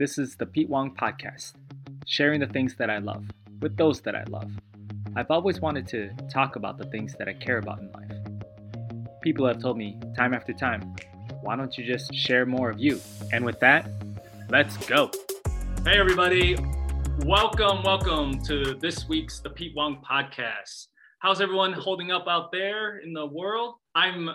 This is the Pete Wong Podcast, sharing the things that I love with those that I love. I've always wanted to talk about the things that I care about in life. People have told me time after time, why don't you just share more of you? And with that, let's go. Hey, everybody. Welcome, welcome to this week's The Pete Wong Podcast. How's everyone holding up out there in the world? I'm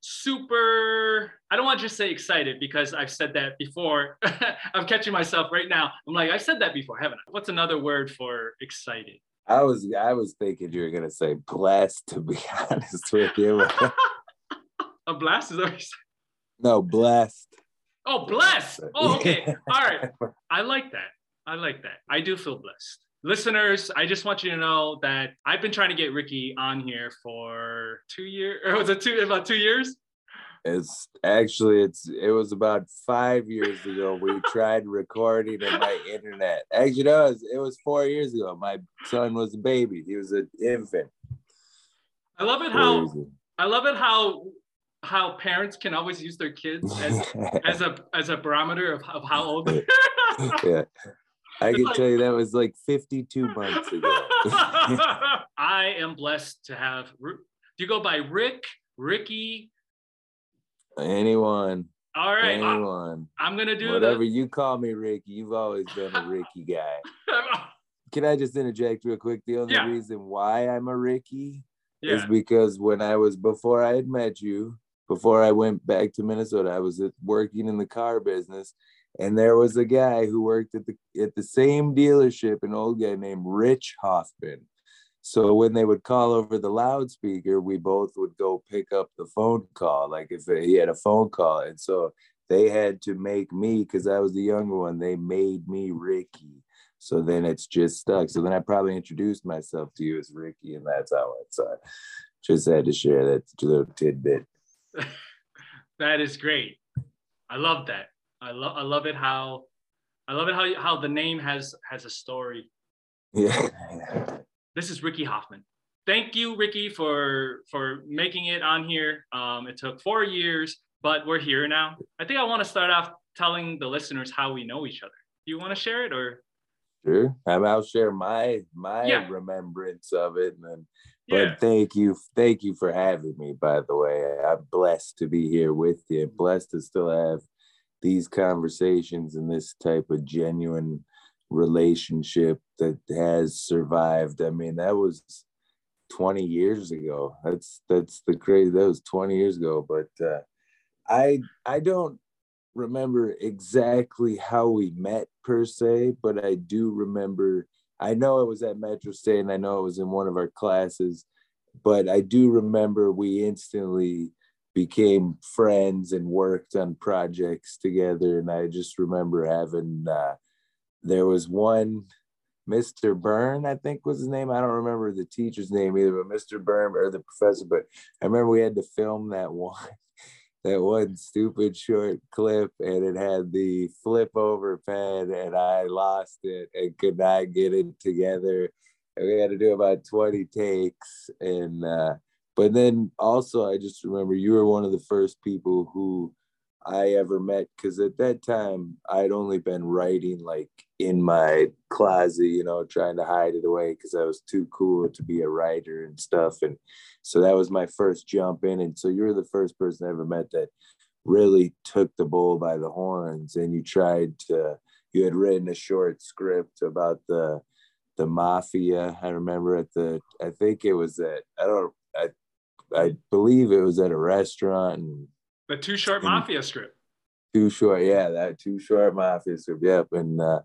super i don't want to just say excited because i've said that before. I'm catching myself right now. I'm like i said that before haven't i? What's another word for excited? I was I was thinking you were gonna say blessed to be honest with you. a blast is always no, blessed. oh blessed. Oh okay. All right. I like that. I like that. I do feel blessed listeners i just want you to know that i've been trying to get ricky on here for two years or was it two about two years It's actually it's it was about five years ago. We tried recording on my internet. Actually, no, it was, it was four years ago. My son was a baby. He was an infant. i love it how I love it how how parents can always use their kids as, as a as a barometer of, of how old they yeah. I can tell you that was like 52 months ago. I am blessed to have do you go by Rick, Ricky? Anyone, All right. Anyone. I, am gonna do Whatever you call me, Ricky, you've always been a Ricky guy. Can I just interject real quick? The only Yeah. reason why I'm a Ricky is because when I was before I had met you, before I went back to Minnesota, I was working in the car business, and there was a guy who worked at the at the same dealership, an old guy named Rich Hoffman. So when they would call over the loudspeaker, we both would go pick up the phone call, like if he had a phone call, and so they had to make me because I was the younger one. They made me Ricky. So then it's just stuck. So then I probably introduced myself to you as Ricky, and that's how it. So I just had to share that little tidbit. that is great. I love that. I love I love it how I love it how how the name has has a story. Yeah. This is Ricky Hoffman. Thank you, Ricky, for for making it on here. Um, it took four years, but we're here now. I think I want to start off telling the listeners how we know each other. Do you want to share it or? Sure. I mean, I'll share my my Yeah. remembrance of it, and then. But Yeah. thank you, thank you for having me. By the way, I'm blessed to be here with you. Blessed to still have these conversations and this type of genuine relationship that has survived. I mean, that was 20 years ago. That's that's the crazy. That was 20 years ago. But uh, I I don't remember exactly how we met per se, but I do remember. I know it was at Metro State, and I know it was in one of our classes. But I do remember we instantly became friends and worked on projects together. And I just remember having. Uh, there was one Mr. Byrne, I think was his name. I don't remember the teacher's name either, but Mr. Byrne or the professor. But I remember we had to film that one, that one stupid short clip, and it had the flip over pen, and I lost it and could not get it together. And we had to do about 20 takes. And uh, but then also I just remember you were one of the first people who I ever met because at that time I'd only been writing like in my closet, you know, trying to hide it away because I was too cool to be a writer and stuff. And so that was my first jump in. And so you were the first person I ever met that really took the bull by the horns and you tried to you had written a short script about the the mafia. I remember at the I think it was at I don't I believe it was at a restaurant and The Too Short Mafia script. too short yeah that too short mafia script yep and uh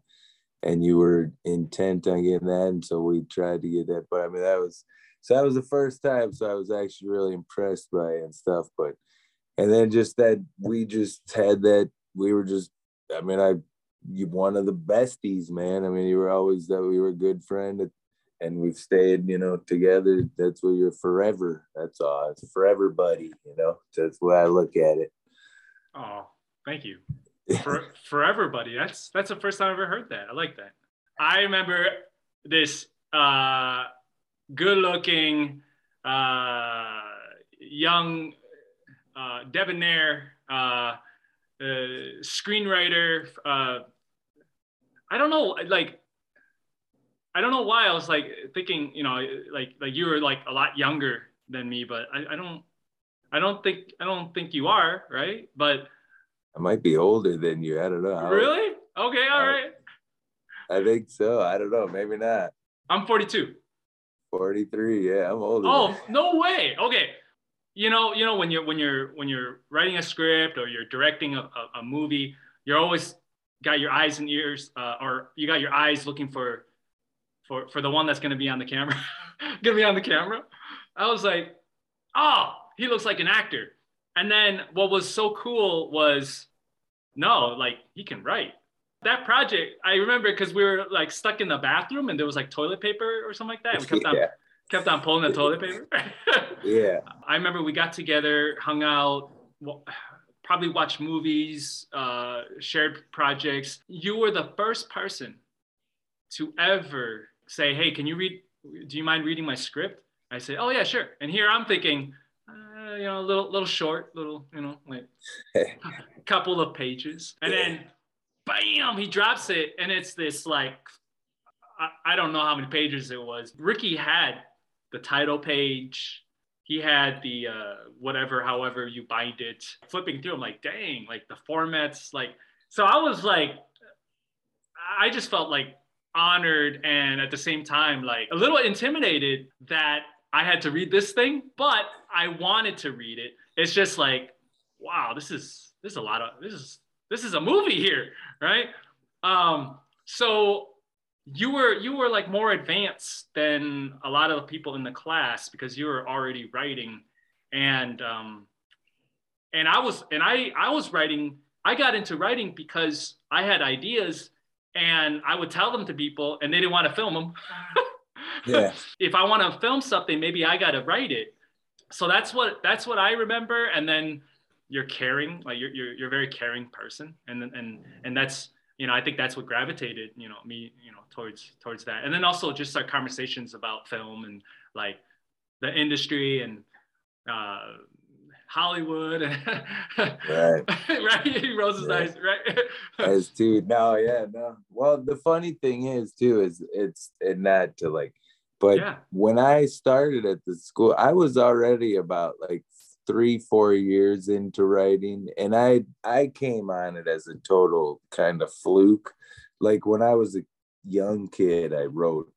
and you were intent on getting that and so we tried to get that but i mean that was so that was the first time so i was actually really impressed by it and stuff but and then just that we just had that we were just i mean i you one of the besties man i mean you were always that we were a good friend and we've stayed you know together that's where you're forever that's all it's forever buddy you know that's the way i look at it Oh, thank you. For, forever, buddy. That's that's the first time I've ever heard that. I like that. I remember this uh, good-looking, uh, young, uh, debonair uh, uh, screenwriter, uh, I don't know, like I don't know why I was like thinking, you know, like like you were like a lot younger than me, but I, I don't I don't think I don't think you are, right? But I might be older than you. I don't know. Really? Okay, all I, right. I think so. I don't know. Maybe not. I'm 42. 43. Yeah, I'm older. Oh, no way. Okay. You know, you know when you're when you're when you're writing a script or you're directing a, a, a movie, you're always got your eyes and ears, uh, or you got your eyes looking for for for the one that's gonna be on the camera, gonna be on the camera. I was like, oh, he looks like an actor. And then what was so cool was, no, like he can write. That project, I remember because we were like stuck in the bathroom and there was like toilet paper or something like that. We kept on, yeah. kept on pulling the toilet paper. yeah. I remember we got together, hung out, probably watched movies, uh, shared projects. You were the first person to ever say, "Hey, can you read? Do you mind reading my script?" I say, "Oh yeah, sure." And here I'm thinking, uh, you know, a little, little short, little, you know, like a couple of pages, and then, bam, he drops it, and it's this like, I, I don't know how many pages it was. Ricky had the title page. He had the uh, whatever, however you bind it. Flipping through, I'm like, dang, like the formats, like. So I was like, I just felt like honored and at the same time like a little intimidated that I had to read this thing, but I wanted to read it. It's just like, wow, this is this is a lot of this is this is a movie here, right? Um, so you were you were like more advanced than a lot of the people in the class because you were already writing, and um, and I was and I I was writing. I got into writing because I had ideas and I would tell them to people and they didn't want to film them. yeah. If I want to film something, maybe I got to write it. So that's what that's what I remember. And then you're caring, like you're you're, you're a very caring person, and and and that's you know I think that's what gravitated you know me you know towards towards that. And then also just our conversations about film and like the industry and uh, Hollywood. right. right. He rolls his eyes. Right. As too. No, yeah, no. Well, the funny thing is too, is it's and not to like, but yeah. when I started at the school, I was already about like three, four years into writing. And I I came on it as a total kind of fluke. Like when I was a young kid, I wrote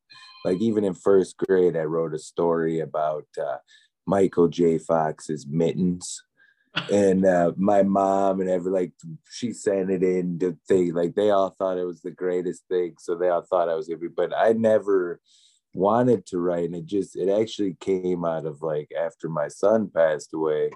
like even in first grade, I wrote a story about uh, Michael J. Fox's mittens. and uh, my mom and every like she sent it in to thing like they all thought it was the greatest thing so they all thought i was gonna be but i never wanted to write and it just it actually came out of like after my son passed away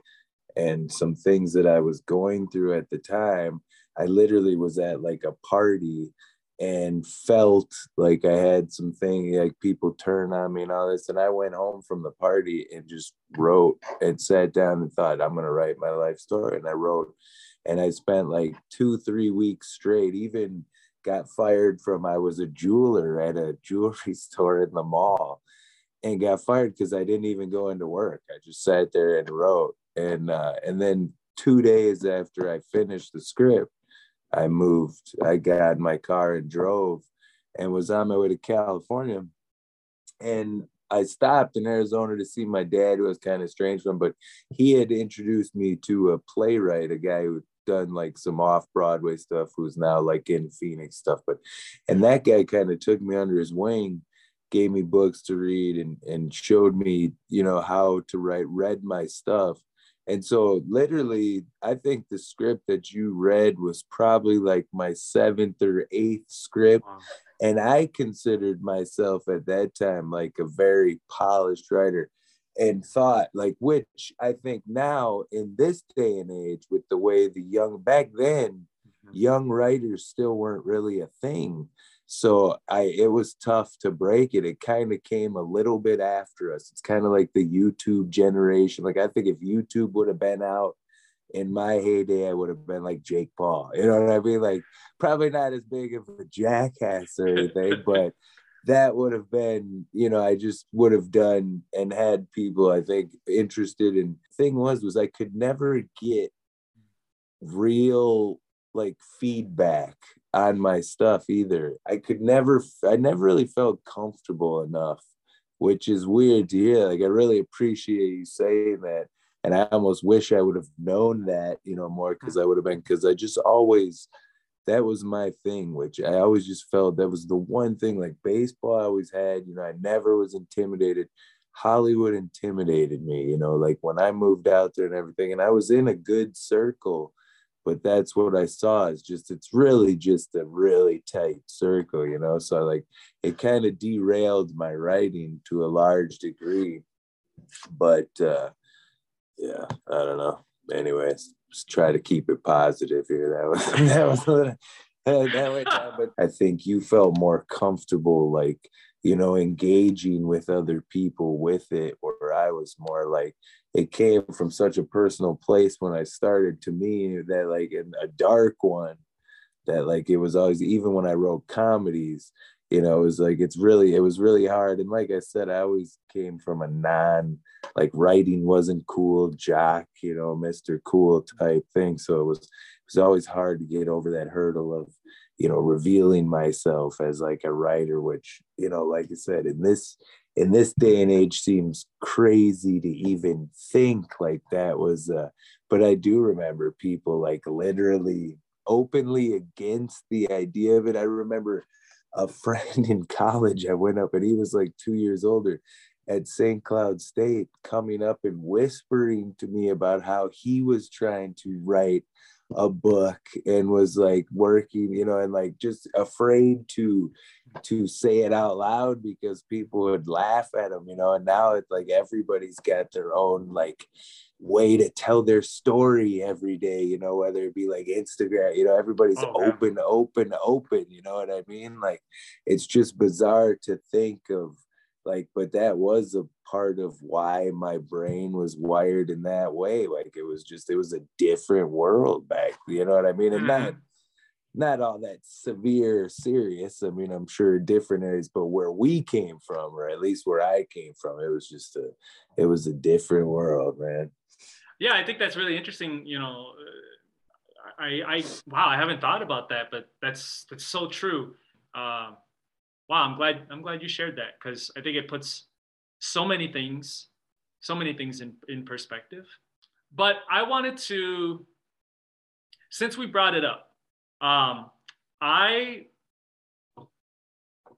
and some things that i was going through at the time i literally was at like a party and felt like I had something like people turn on me and all this. And I went home from the party and just wrote and sat down and thought, I'm to write my life story. And I wrote, and I spent like two, three weeks straight, even got fired from, I was a jeweler at a jewelry store in the mall and got fired because I didn't even go into work. I just sat there and wrote. And, uh, and then two days after I finished the script, I moved. I got my car and drove and was on my way to California. And I stopped in Arizona to see my dad, who was kind of strange from, but he had introduced me to a playwright, a guy who done like some off Broadway stuff, who's now like in Phoenix stuff. But and that guy kind of took me under his wing, gave me books to read and and showed me, you know, how to write, read my stuff. And so, literally, I think the script that you read was probably like my seventh or eighth script. Wow. And I considered myself at that time like a very polished writer and thought, like, which I think now in this day and age, with the way the young back then, mm-hmm. young writers still weren't really a thing so i it was tough to break it. It kind of came a little bit after us. It's kind of like the youtube generation. Like i think if youtube would have been out in my heyday i would have been like jake paul. You know what i mean? Like probably not as big of a jackass or anything but that would have been you know i just would have done and had people i think interested in. Thing was was i could never get real like feedback on my stuff either. I could never, I never really felt comfortable enough, which is weird to hear. Like, I really appreciate you saying that. And I almost wish I would have known that, you know, more because I would have been, because I just always, that was my thing, which I always just felt that was the one thing like baseball I always had, you know, I never was intimidated. Hollywood intimidated me, you know, like when I moved out there and everything, and I was in a good circle but that's what I saw. It's just it's really just a really tight circle, you know. So like it kind of derailed my writing to a large degree. But uh yeah, I don't know. Anyways, just try to keep it positive here. That was that was that way. But I think you felt more comfortable, like you know, engaging with other people with it, or I was more like it came from such a personal place when I started to me that like in a dark one that like it was always even when I wrote comedies, you know, it was like it's really it was really hard. And like I said, I always came from a non like writing wasn't cool, jock, you know, Mr. Cool type thing. So it was it was always hard to get over that hurdle of, you know, revealing myself as like a writer, which, you know, like I said, in this in this day and age seems crazy to even think like that was uh but i do remember people like literally openly against the idea of it. I remember a friend in college i went up and he was like two years older at st cloud state coming up and whispering to me about how he was trying to write a book and was like working you know and like just afraid to to say it out loud because people would laugh at him you know and now it's like everybody's got their own like way to tell their story every day you know whether it be like instagram you know everybody's oh, open open open you know what i mean? Like it's just bizarre to think of like but that was a part of why my brain was wired in that way. Like it was just it was a different world back you know what i mean? And not mm-hmm. not all that severe serious. I mean i'm sure different areas but where we came from or at least where i came from it was just a it was a different world man. Yeah i think that's really interesting you know i i wow i haven't thought about that but that's that's so true. Uh, wow, I'm glad I'm glad you shared that because I think it puts so many things, so many things in, in perspective. But I wanted to, since we brought it up, um, I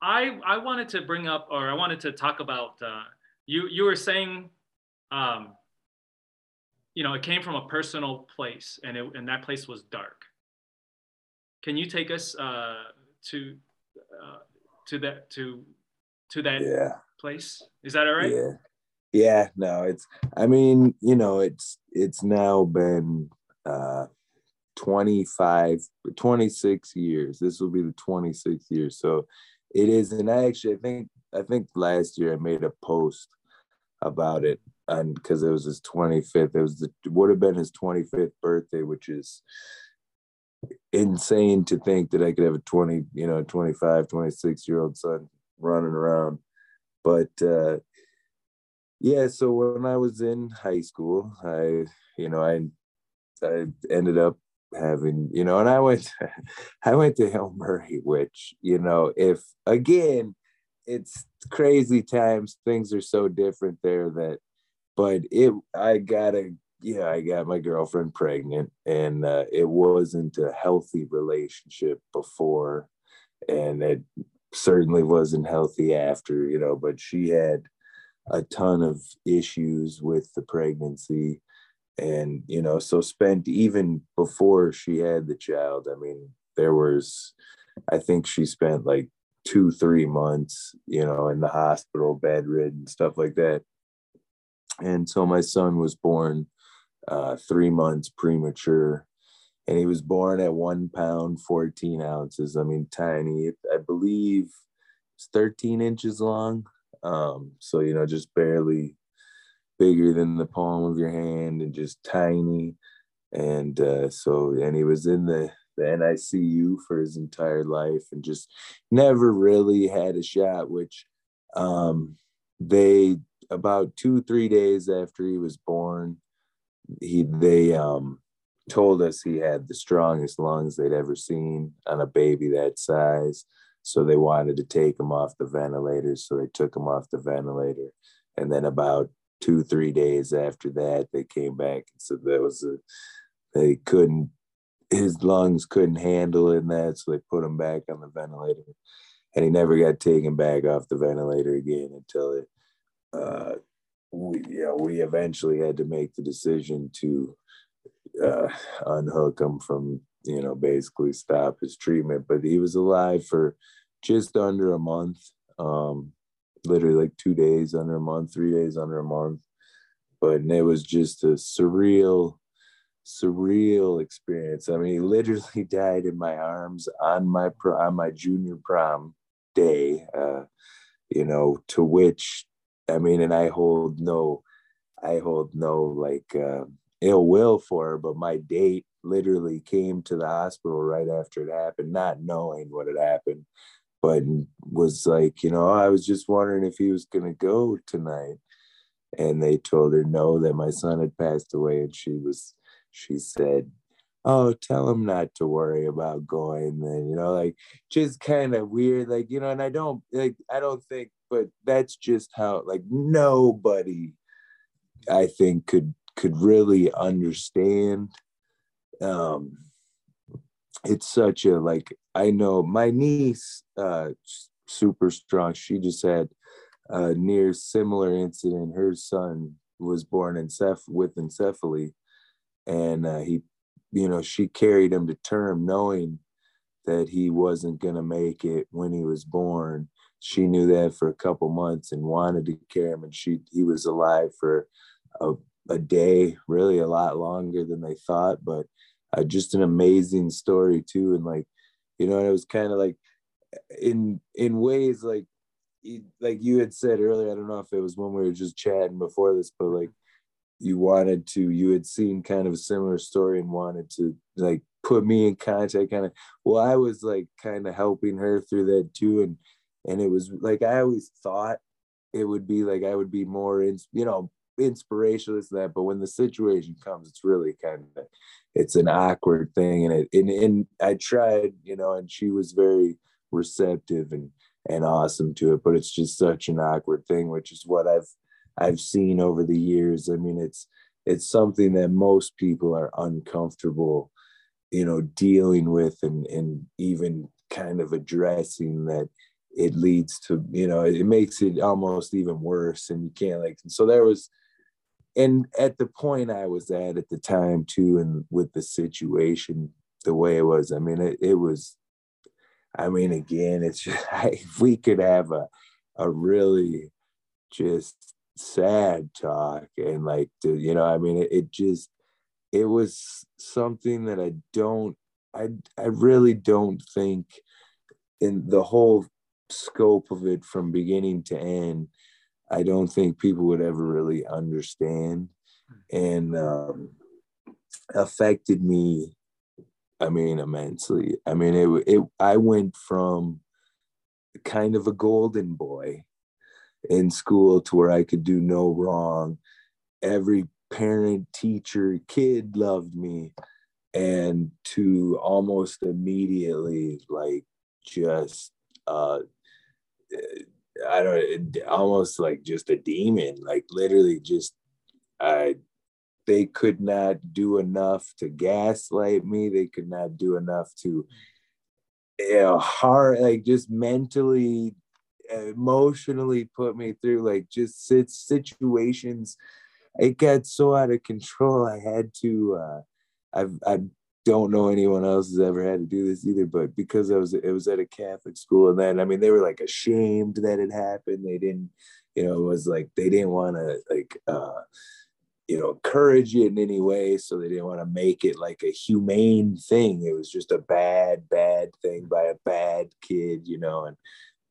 I I wanted to bring up or I wanted to talk about uh, you you were saying um, you know it came from a personal place and it, and that place was dark. Can you take us uh, to uh, to that to to that yeah. place. Is that all right? Yeah. Yeah, no, it's I mean, you know, it's it's now been uh 25 26 years. This will be the 26th year. So it is and I actually I think I think last year I made a post about it and because it was his 25th it was the would have been his 25th birthday which is insane to think that I could have a 20, you know, 25, 26 year old son running around. But uh, yeah, so when I was in high school, I, you know, I, I ended up having, you know, and I went, I went to Hill Murray, which, you know, if again, it's crazy times, things are so different there that, but it, I gotta yeah, I got my girlfriend pregnant, and uh, it wasn't a healthy relationship before, and it certainly wasn't healthy after, you know. But she had a ton of issues with the pregnancy, and you know, so spent even before she had the child. I mean, there was, I think she spent like two, three months, you know, in the hospital, bedridden, stuff like that. And so my son was born uh, three months premature. And he was born at one pound, 14 ounces. I mean, tiny. I believe it's 13 inches long. Um, so, you know, just barely bigger than the palm of your hand and just tiny. And uh, so, and he was in the, the NICU for his entire life and just never really had a shot, which um, they, about two, three days after he was born, he they um told us he had the strongest lungs they'd ever seen on a baby that size. So they wanted to take him off the ventilator. So they took him off the ventilator. And then about two, three days after that, they came back and said that was a, they couldn't, his lungs couldn't handle it and that. So they put him back on the ventilator. And he never got taken back off the ventilator again until it, uh, we, know, we eventually had to make the decision to uh, unhook him from, you know, basically stop his treatment. But he was alive for just under a month. Um, literally like two days under a month, three days under a month. But it was just a surreal, surreal experience. I mean, he literally died in my arms on my pro- on my junior prom day. Uh, you know, to which I mean, and I hold no, I hold no like uh, ill will for her, but my date literally came to the hospital right after it happened, not knowing what had happened but was like, you know, I was just wondering if he was going to go tonight. And they told her no, that my son had passed away. And she was, she said, oh, tell him not to worry about going. Then, you know, like just kind of weird, like, you know, and I don't, like, I don't think, but that's just how, like, nobody, I think, could, could really understand um it's such a like I know my niece, uh, super strong. She just had a near similar incident. Her son was born in enceph- with anencephaly, and uh, he, you know, she carried him to term knowing that he wasn't gonna make it when he was born. She knew that for a couple months and wanted to care him, and she he was alive for a, a day, really a lot longer than they thought, but uh, just an amazing story too and like you know it was kind of like in in ways like like you had said earlier i don't know if it was when we were just chatting before this but like you wanted to you had seen kind of a similar story and wanted to like put me in contact kind of well i was like kind of helping her through that too and and it was like i always thought it would be like i would be more in you know inspirational is that but when the situation comes it's really kind of it's an awkward thing and it and, and i tried you know and she was very receptive and and awesome to it but it's just such an awkward thing which is what i've i've seen over the years. I mean it's it's something that most people are uncomfortable you know dealing with and and even kind of addressing that it leads to you know it makes it almost even worse and you can't like so there was and at the point I was at at the time too, and with the situation the way it was, I mean, it, it was, I mean, again, it's just, if we could have a, a really just sad talk and like to, you know, I mean, it, it just, it was something that I don't, I, I really don't think in the whole scope of it from beginning to end I don't think people would ever really understand and um, affected me. I mean, immensely. I mean, it, it, I went from kind of a golden boy in school to where I could do no wrong. Every parent, teacher, kid loved me. And to almost immediately, like, just uh, I don't almost like just a demon, like literally just I they could not do enough to gaslight me. They could not do enough to you know, hard like just mentally emotionally put me through like just situations it got so out of control i had to uh i've i've don't know anyone else has ever had to do this either, but because I was it was at a Catholic school, and then I mean they were like ashamed that it happened. They didn't, you know, it was like they didn't want to like uh you know encourage it in any way, so they didn't want to make it like a humane thing. It was just a bad, bad thing by a bad kid, you know, and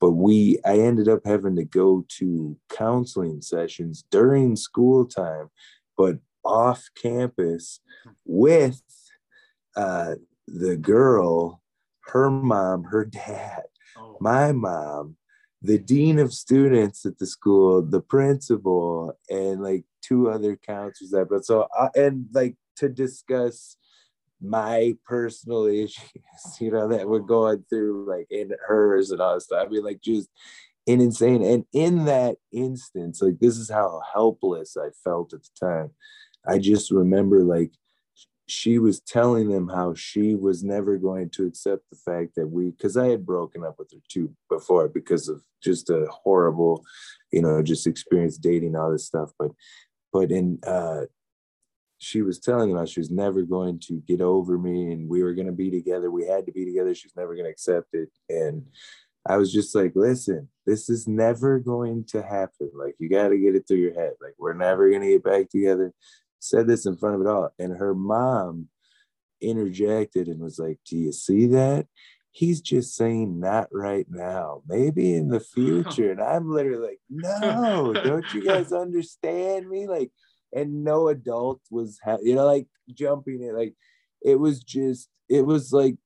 but we I ended up having to go to counseling sessions during school time, but off campus with uh, the girl, her mom, her dad, oh. my mom, the dean of students at the school, the principal, and like two other counselors. That, but so I, and like to discuss my personal issues, you know, that we're going through, like in hers and all that stuff. I mean, like just in insane. And in that instance, like this is how helpless I felt at the time. I just remember like she was telling them how she was never going to accept the fact that we because i had broken up with her too before because of just a horrible you know just experience dating all this stuff. But but in uh she was telling them she was never going to get over me and we were going to be together. We had to be together. She's never going to accept it. And i was just like listen this is never going to happen. Like you got to get it through your head. Like we're never going to get back together said this in front of it all. And her mom interjected and was like, Do you see that? He's just saying not right now, maybe in the future. And I'm literally like, No, don't you guys understand me? Like, and no adult was, ha- you know, like jumping it. Like, it was just, it was like,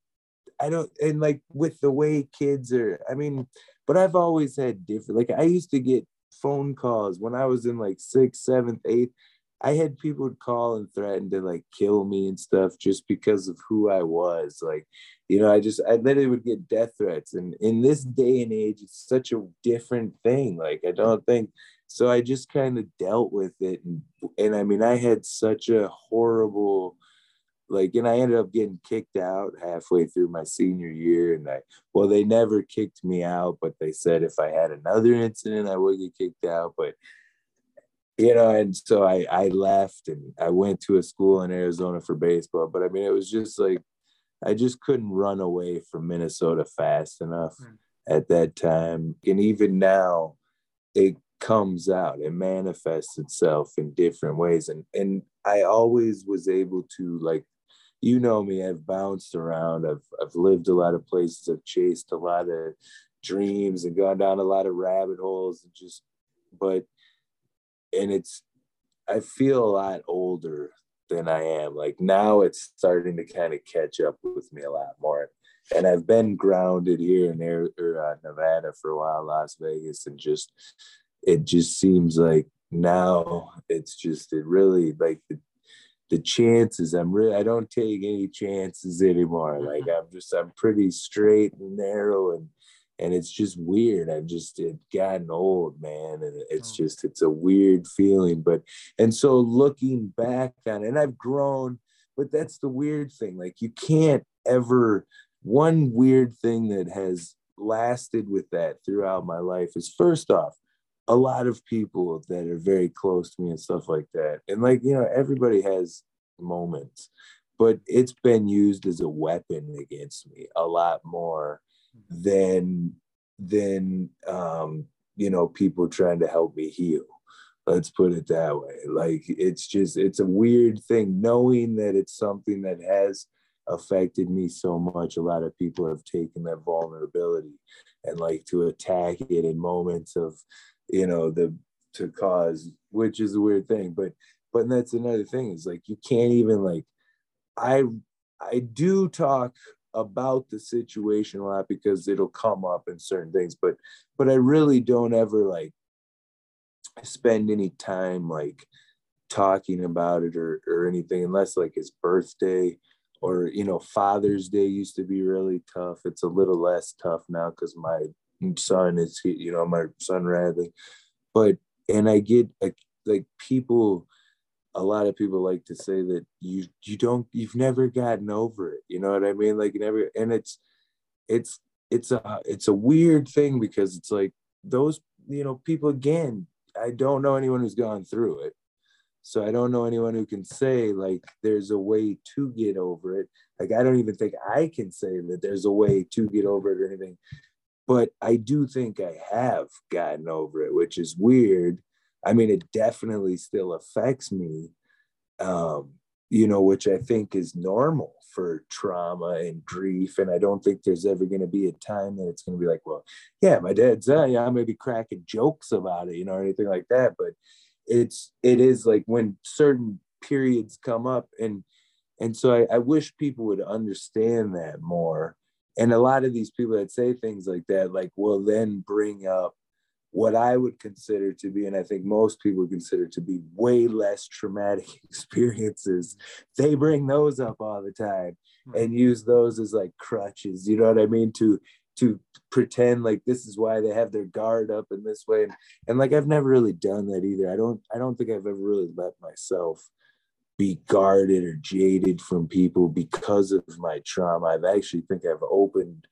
I don't, and like with the way kids are, I mean, but I've always had different, like, I used to get phone calls when I was in like sixth, seventh, eighth I had people call and threaten to like kill me and stuff just because of who I was. Like, you know, I just I literally would get death threats. And in this day and age, it's such a different thing. Like, I don't think so. I just kind of dealt with it. And and I mean, I had such a horrible like and I ended up getting kicked out halfway through my senior year. And I well, they never kicked me out, but they said if I had another incident, I would get kicked out. But you know, and so I I left and I went to a school in Arizona for baseball. But I mean, it was just like I just couldn't run away from Minnesota fast enough mm. at that time. And even now, it comes out, it manifests itself in different ways. And and I always was able to like you know me, I've bounced around, I've I've lived a lot of places, I've chased a lot of dreams and gone down a lot of rabbit holes and just but and it's I feel a lot older than I am. Like now it's starting to kind of catch up with me a lot more. And I've been grounded here in Air, or, uh, Nevada for a while, Las Vegas, and just it just seems like now it's just it really like the the chances I'm really I don't take any chances anymore. Like I'm just I'm pretty straight and narrow and and it's just weird i've just it gotten old man and it's oh. just it's a weird feeling but and so looking back on it and i've grown but that's the weird thing like you can't ever one weird thing that has lasted with that throughout my life is first off a lot of people that are very close to me and stuff like that and like you know everybody has moments but it's been used as a weapon against me a lot more than than um, you know people trying to help me heal. Let's put it that way. Like it's just it's a weird thing knowing that it's something that has affected me so much. A lot of people have taken that vulnerability and like to attack it in moments of you know the to cause which is a weird thing but but that's another thing is like you can't even like i i do talk about the situation a lot because it'll come up in certain things but but i really don't ever like spend any time like talking about it or or anything unless like his birthday or you know father's day used to be really tough. It's a little less tough now because my son is you know my son radley. But and i get like like people a lot of people like to say that you you don't you've never gotten over it you know what i mean? Like never and it's it's it's a it's a weird thing because it's like those you know people again i don't know anyone who's gone through it. So i don't know anyone who can say like there's a way to get over it. Like i don't even think i can say that there's a way to get over it or anything but i do think i have gotten over it which is weird I mean, it definitely still affects me, um, you know, which I think is normal for trauma and grief. And I don't think there's ever going to be a time that it's going to be like, well, yeah, my dad's, uh, yeah, I may be cracking jokes about it, you know, or anything like that. But it's, it is like when certain periods come up and, and so I, I wish people would understand that more. And a lot of these people that say things like that, like, will then bring up what I would consider to be, and I think most people consider to be way less traumatic experiences, they bring those up all the time hmm. and use those as like crutches. You know what I mean? To to pretend like this is why they have their guard up in this way. And, and like I've never really done that either. I don't I don't think I've ever really let myself be guarded or jaded from people because of my trauma. I've actually think I've opened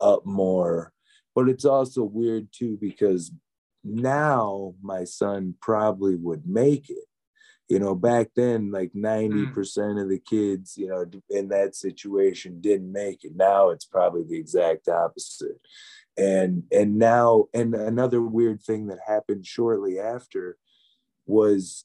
up more. But it's also weird too because now my son probably would make it. You know back then like 90% mm. of the kids you know in that situation didn't make it. Now it's probably the exact opposite. And and now and another weird thing that happened shortly after was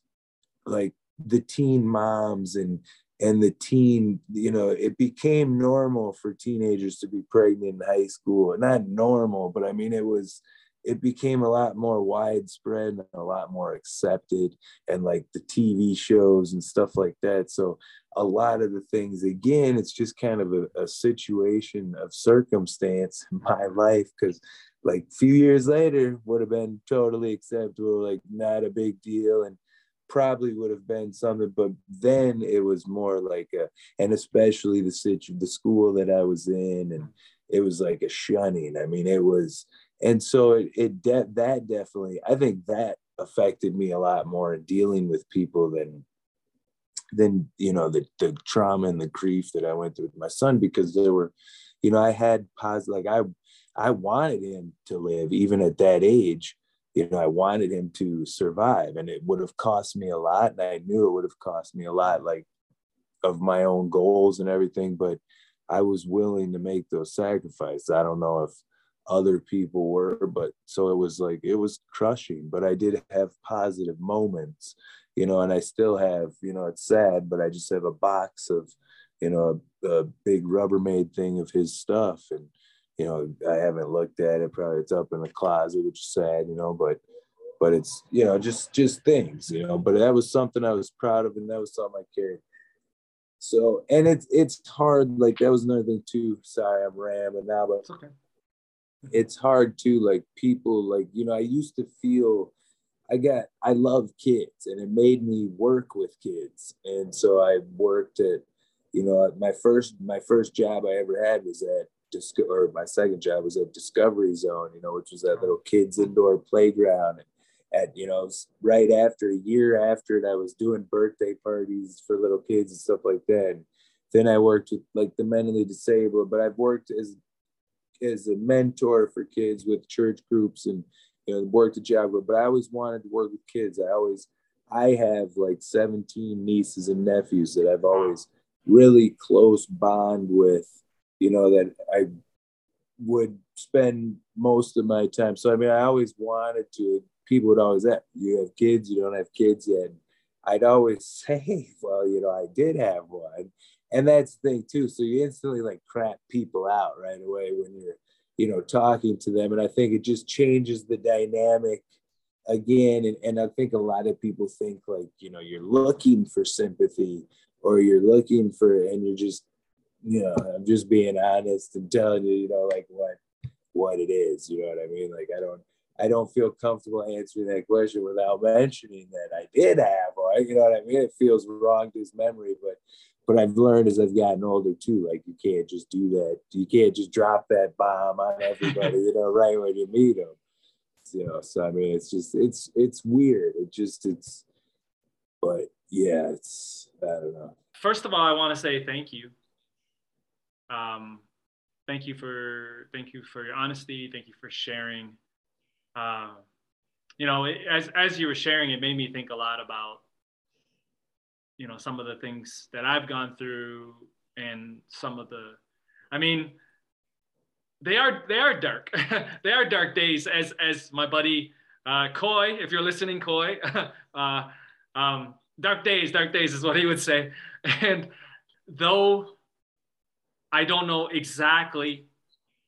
like the teen moms and and the teen you know it became normal for teenagers to be pregnant in high school. Not normal but i mean it was it became a lot more widespread and a lot more accepted and like the tv shows and stuff like that. So a lot of the things again it's just kind of a, a situation of circumstance in my life because like a few years later would have been totally acceptable like not a big deal and probably would have been something but then it was more like a and especially the situ the school that i was in and it was like a shunning. I mean it was and so it, it de- that definitely i think that affected me a lot more in dealing with people than than you know the, the trauma and the grief that i went through with my son because there were you know i had positive like i i wanted him to live even at that age you know i wanted him to survive and it would have cost me a lot and i knew it would have cost me a lot like of my own goals and everything but i was willing to make those sacrifices. I don't know if other people were but so it was like it was crushing but i did have positive moments you know and i still have you know it's sad but i just have a box of you know a, a big rubbermaid thing of his stuff. And you know i haven't looked at it probably it's up in the closet which is sad you know but but it's you know just just things you know but that was something i was proud of and that was something i carried. So and it's it's hard like that was another thing too sorry i'm rambling now but okay Mm-hmm. it's hard to like people like you know i used to feel i got i love kids and it made me work with kids. And so i worked at you know my first my first job i ever had was at or my second job was at discovery zone you know which was that mm-hmm. little kids indoor playground and at you know right after a year after it i was doing birthday parties for little kids and stuff like that. And then i worked with like the mentally disabled but i've worked as as a mentor for kids with church groups and you know worked at Jaguar, but I always wanted to work with kids. I always I have like 17 nieces and nephews that I've always really close bond with, you know, that I would spend most of my time. So I mean I always wanted to people would always ask, you have kids, you don't have kids yet. I'd always say, well, you know, I did have one and that's the thing too. So you instantly like crap people out right away when you're you know talking to them. And i think it just changes the dynamic again. And, and i think a lot of people think like you know you're looking for sympathy or you're looking for and you're just you know i'm just being honest and telling you you know like what what it is you know what i mean? Like i don't I don't feel comfortable answering that question without mentioning that I did have or You know what I mean? It feels wrong to his memory, but but I've learned as I've gotten older too, like you can't just do that. You can't just drop that bomb on everybody, you know, right when you meet them. You know, so I mean, it's just it's it's weird. It just it's, but yeah, it's I don't know. First of all, I want to say thank you. Um, thank you for thank you for your honesty. Thank you for sharing. Uh, you know, as as you were sharing, it made me think a lot about you know some of the things that I've gone through and some of the I mean they are they are dark. They are dark days. As as my buddy uh, Coy if you're listening Coy uh, um, dark days dark days is what he would say. And though I don't know exactly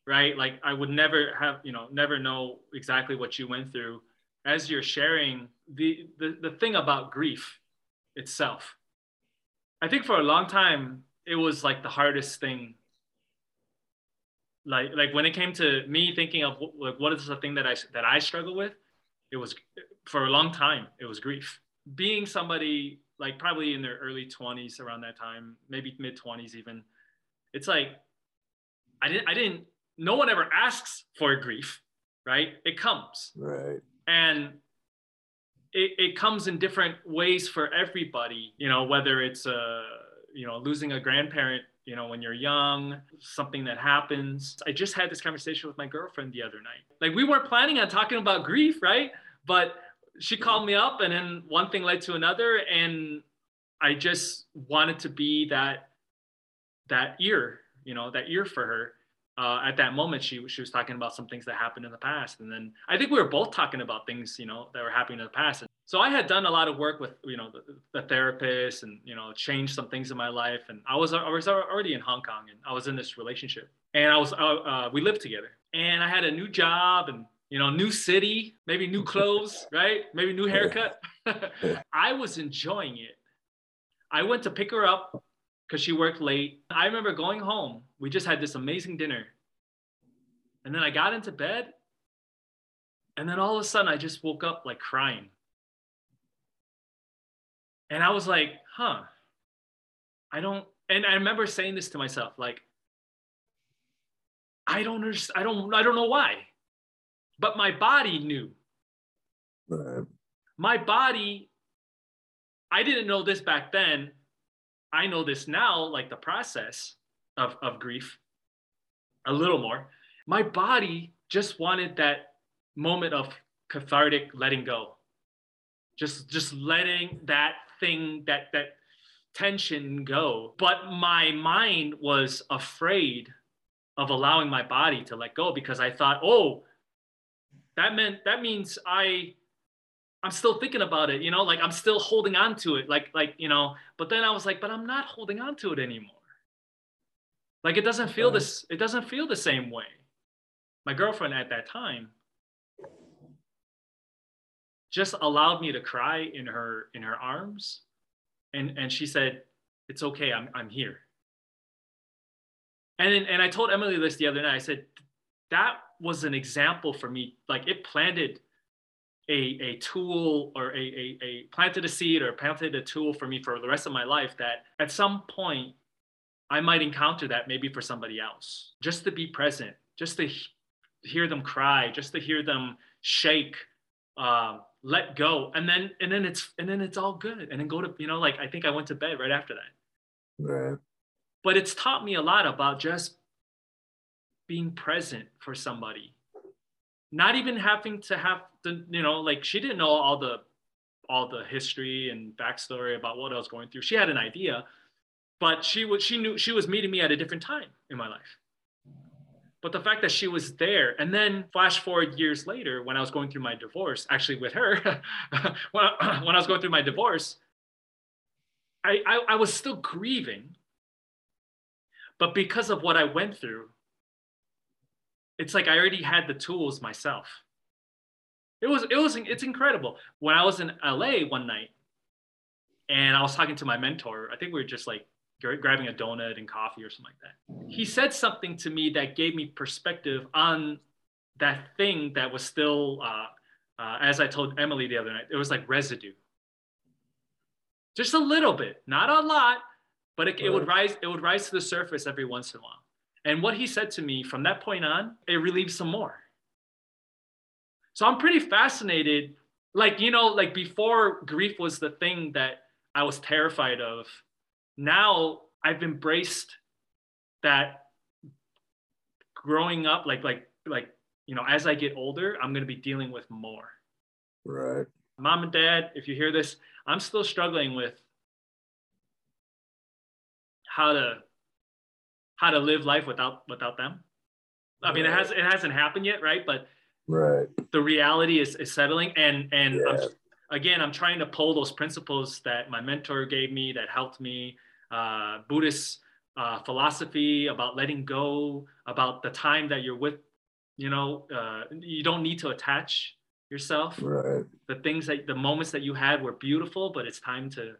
right? Like I would never have you know never know exactly what you went through. As you're sharing the the, the thing about grief itself I think for a long time it was like the hardest thing. Like like when it came to me thinking of like what is the thing that I that I struggle with, it was for a long time it was grief. Being somebody like probably in their early 20s around that time maybe mid 20s even it's like i didn't i didn't no one ever asks for grief right? It comes. Right. And it, it comes in different ways for everybody you know whether it's a, you know losing a grandparent you know when you're young something that happens. I just had this conversation with my girlfriend the other night. Like we weren't planning on talking about grief right? But she called me up and then one thing led to another and i just wanted to be that that ear you know that ear for her uh, at that moment she she was talking about some things that happened in the past and then i think we were both talking about things you know that were happening in the past and so i had done a lot of work with you know the, the therapist and you know changed some things in my life and i was i was already in hong kong and i was in this relationship and i was uh, uh, we lived together and i had a new job and you know, new city, maybe new clothes, right? Maybe new haircut. I was enjoying it. I went to pick her up because she worked late. I remember going home. We just had this amazing dinner. And then I got into bed. And then all of a sudden, I just woke up like crying. And I was like, huh, I don't, and I remember saying this to myself, like, I don't understand, I don't, I don't know why but my body knew. Right. My body, I didn't know this back then. I know this now, like the process of, of grief, a little more. My body just wanted that moment of cathartic letting go. Just just letting that thing, that that tension go. But my mind was afraid of allowing my body to let go because I thought, oh, that meant that means I I'm still thinking about it, you know, like I'm still holding on to it, like like you know. But then I was like, but I'm not holding on to it anymore. Like it doesn't feel this. It doesn't feel the same way. My girlfriend at that time just allowed me to cry in her in her arms, and and she said, "It's okay. I'm I'm here." And then, and I told Emily this the other night. I said, "That was an example for me. Like it planted a, a tool or a, a, a planted a seed or planted a tool for me for the rest of my life that at some point I might encounter that maybe for somebody else. Just to be present, just to hear them cry, just to hear them shake, uh, let go, and then and then it's and then it's all good, and then go to you know like I think I went to bed right after that. Right. But it's taught me a lot about just being present for somebody not even having to have the you know like she didn't know all the all the history and backstory about what i was going through. She had an idea but she was she knew she was meeting me at a different time in my life. But the fact that she was there and then flash forward years later when i was going through my divorce actually with her when, I, when i was going through my divorce I, I i was still grieving. But because of what i went through it's like I already had the tools myself. It was it was it's incredible. When I was in LA one night and I was talking to my mentor, I think we were just like grabbing a donut and coffee or something like that. He said something to me that gave me perspective on that thing that was still, uh, uh, as I told Emily the other night, it was like residue. Just a little bit, not a lot, but it, it would rise. It would rise to the surface every once in a while. And what he said to me from that point on, it relieved some more. So I'm pretty fascinated. Like, you know, like before grief was the thing that I was terrified of. Now I've embraced that growing up, like, like, like, you know, as I get older, I'm going to be dealing with more. Right. Mom and dad, if you hear this, I'm still struggling with how to how to live life without without them. I mean, right. it has it hasn't happened yet, right? But right, the reality is, is settling, and and yeah. I'm, again, I'm trying to pull those principles that my mentor gave me that helped me, uh, Buddhist uh, philosophy about letting go, about the time that you're with, you know, uh, you don't need to attach yourself. Right. The things that the moments that you had were beautiful, but it's time to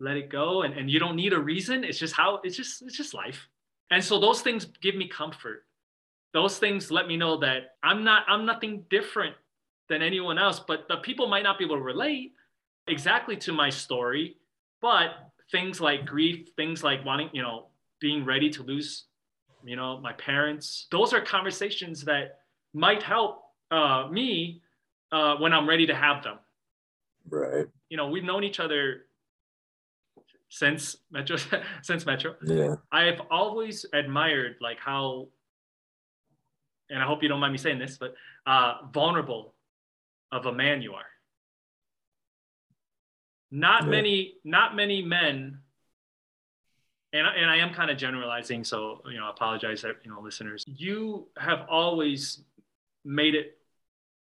let it go and, and you don't need a reason it's just how it's just it's just life and so those things give me comfort those things let me know that i'm not i'm nothing different than anyone else, but the people might not be able to relate exactly to my story. But things like grief, things like wanting, you know, being ready to lose, you know, my parents, those are conversations that might help uh, me uh, when I'm ready to have them. Right. You know, we've known each other since Metro, since Metro. Yeah. I've always admired like how, and I hope you don't mind me saying this, but uh, vulnerable of a man you are. Not yeah. many, not many men, and and I am kind of generalizing, so you know, I apologize, you know, listeners. You have always made it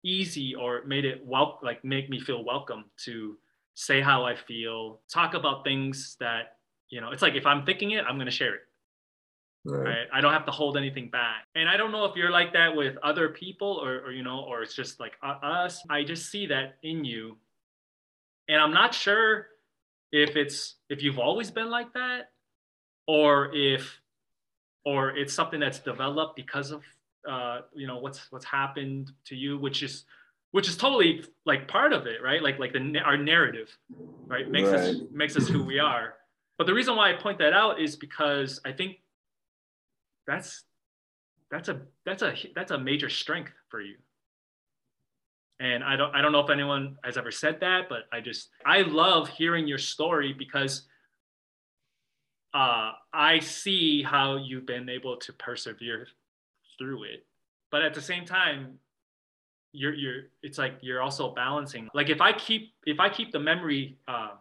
easy or made it well, like make me feel welcome to say how I feel, talk about things that you know. It's like if I'm thinking it, I'm gonna share it. Right. right. I don't have to hold anything back. And I don't know if you're like that with other people or, or you know, or it's just like uh, us. I just see that in you and i'm not sure if it's if you've always been like that or if or it's something that's developed because of uh, you know what's what's happened to you which is which is totally like part of it right like like the our narrative right makes right. us makes us who we are but the reason why i point that out is because i think that's that's a that's a that's a major strength for you and I don't I don't know if anyone has ever said that, but I just I love hearing your story because uh, I see how you've been able to persevere through it. But at the same time, you're you're it's like you're also balancing. Like if I keep if I keep the memory uh,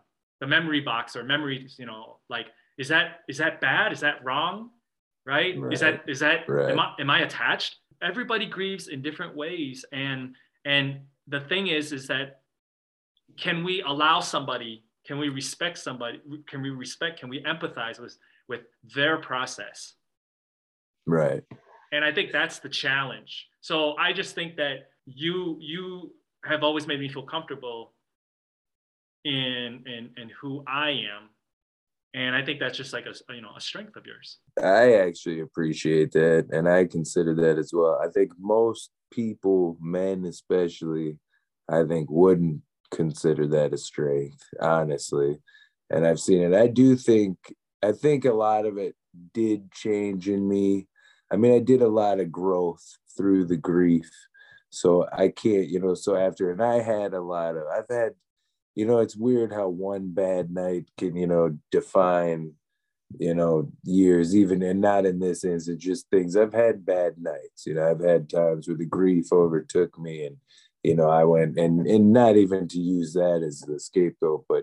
the memory box or memories, you know, like is that is that bad? Is that wrong? Right? right. Is that is that right. am I am I attached? Everybody grieves in different ways and and the thing is, is that can we allow somebody, can we respect somebody, can we respect, can we empathize with, with their process? Right. And I think that's the challenge. So I just think that you you have always made me feel comfortable in in in who I am. And i think that's just like a you know a strength of yours. I actually appreciate that and i consider that as well. I think most people men especially i think wouldn't consider that a strength honestly. And i've seen it. I do think i think a lot of it did change in me. I mean i did a lot of growth through the grief so i can't you know so after and i had a lot of i've had you know, it's weird how one bad night can, you know, define, you know, years, even and not in this instance, just things. I've had bad nights, you know, I've had times where the grief overtook me and, you know, I went and and not even to use that as the scapegoat, but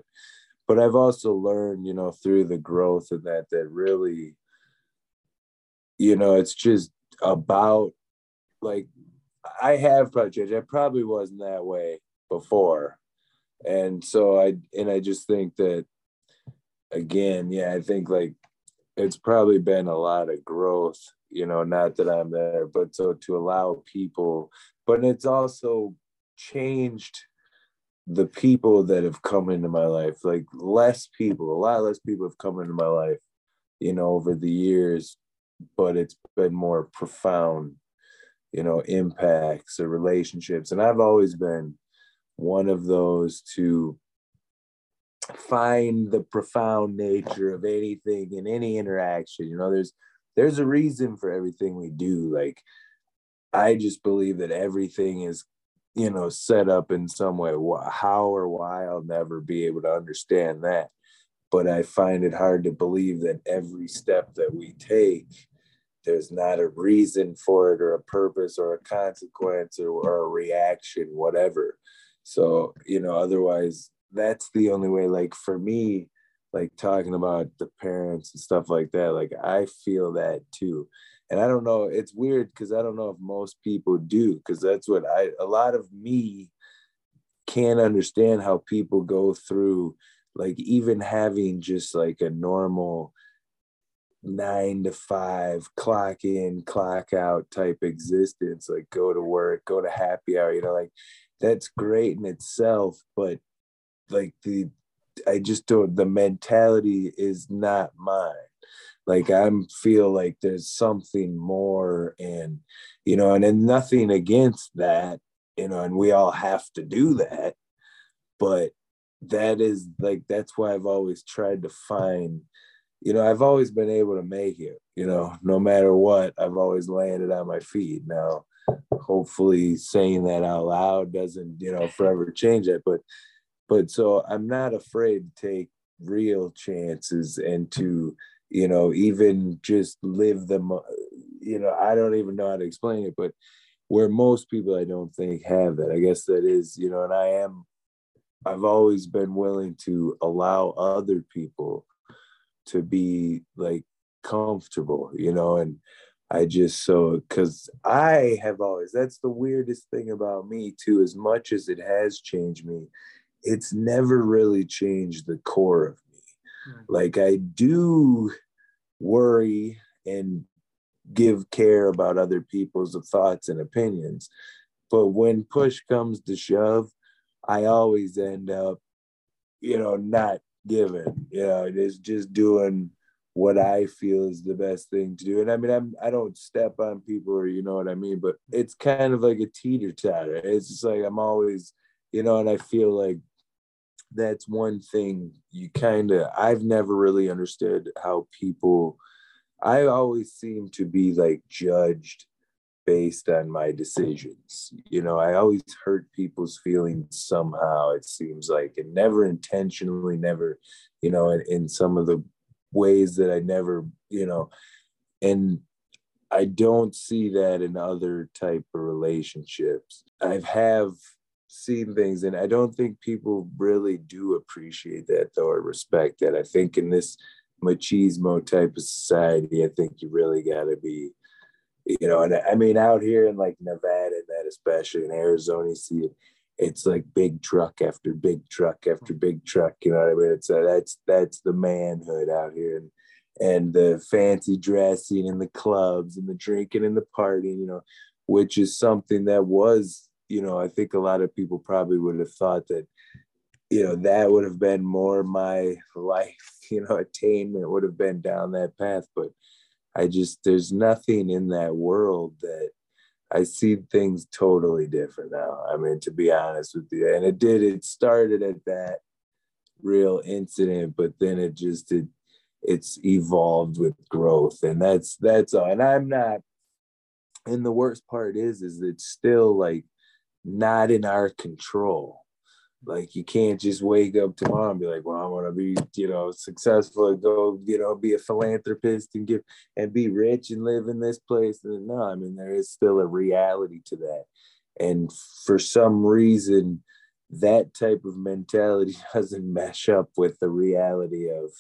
but I've also learned, you know, through the growth of that that really, you know, it's just about like I have project. I probably wasn't that way before and so i and i just think that again yeah i think like it's probably been a lot of growth you know not that i'm there but so to allow people but it's also changed the people that have come into my life like less people a lot less people have come into my life you know over the years but it's been more profound you know impacts or relationships. And i've always been one of those to find the profound nature of anything in any interaction. You know there's there's a reason for everything we do. Like i just believe that everything is you know set up in some way. How or why i'll never be able to understand that. But i find it hard to believe that every step that we take there's not a reason for it or a purpose or a consequence or, or a reaction whatever so, you know, otherwise, that's the only way. Like for me, like talking about the parents and stuff like that, like I feel that too. And I don't know, it's weird because I don't know if most people do, because that's what I, a lot of me can't understand how people go through, like even having just like a normal nine to five clock in clock out type existence like go to work go to happy hour you know like that's great in itself but like the i just don't the mentality is not mine like i'm feel like there's something more and you know and, and nothing against that you know, and we all have to do that. But that is like that's why I've always tried to find, you know, I've always been able to make it, you know, no matter what, I've always landed on my feet. Now, hopefully saying that out loud doesn't, you know, forever change that. But but so I'm not afraid to take real chances and to, you know, even just live them, you know, I don't even know how to explain it, but where most people I don't think have that. I guess that is, you know, and I am I've always been willing to allow other people to be like comfortable, you know, and I just so because I have always that's the weirdest thing about me too, as much as it has changed me, it's never really changed the core of me. Mm. Like I do worry and give care about other people's thoughts and opinions. But when push comes to shove, I always end up, you know, not giving. You know, it's just doing what I feel is the best thing to do. And I mean, I'm I don't step on people or you know what I mean, but it's kind of like a teeter totter. It's just like I'm always, you know, and I feel like that's one thing you kind of I've never really understood how people I always seem to be like judged based on my decisions. You know, I always hurt people's feelings somehow, it seems like, and never intentionally, never, you know, in, in some of the ways that I never, you know, and I don't see that in other type of relationships. I have seen things and I don't think people really do appreciate that though or respect that. I think in this machismo type of society, I think you really gotta be you know, and I mean out here in like Nevada and that especially in Arizona, you see it, it's like big truck after big truck after big truck. You know what I mean? It's uh, that's that's the manhood out here, and and the fancy dressing and the clubs and the drinking and the partying. You know, which is something that was, you know, I think a lot of people probably would have thought that, you know, that would have been more my life. You know, attainment would have been down that path, but I just there's nothing in that world that I see things totally different now. I mean, to be honest with you, and it did. It started at that real incident, but then it just it it's evolved with growth, and that's that's all. And I'm not. And the worst part is, is it's still like not in our control. Like you can't just wake up tomorrow and be like, well, I want to be, you know, successful and go, you know, be a philanthropist and give and be rich and live in this place. And no, I mean, there is still a reality to that. And for some reason, that type of mentality doesn't mesh up with the reality of,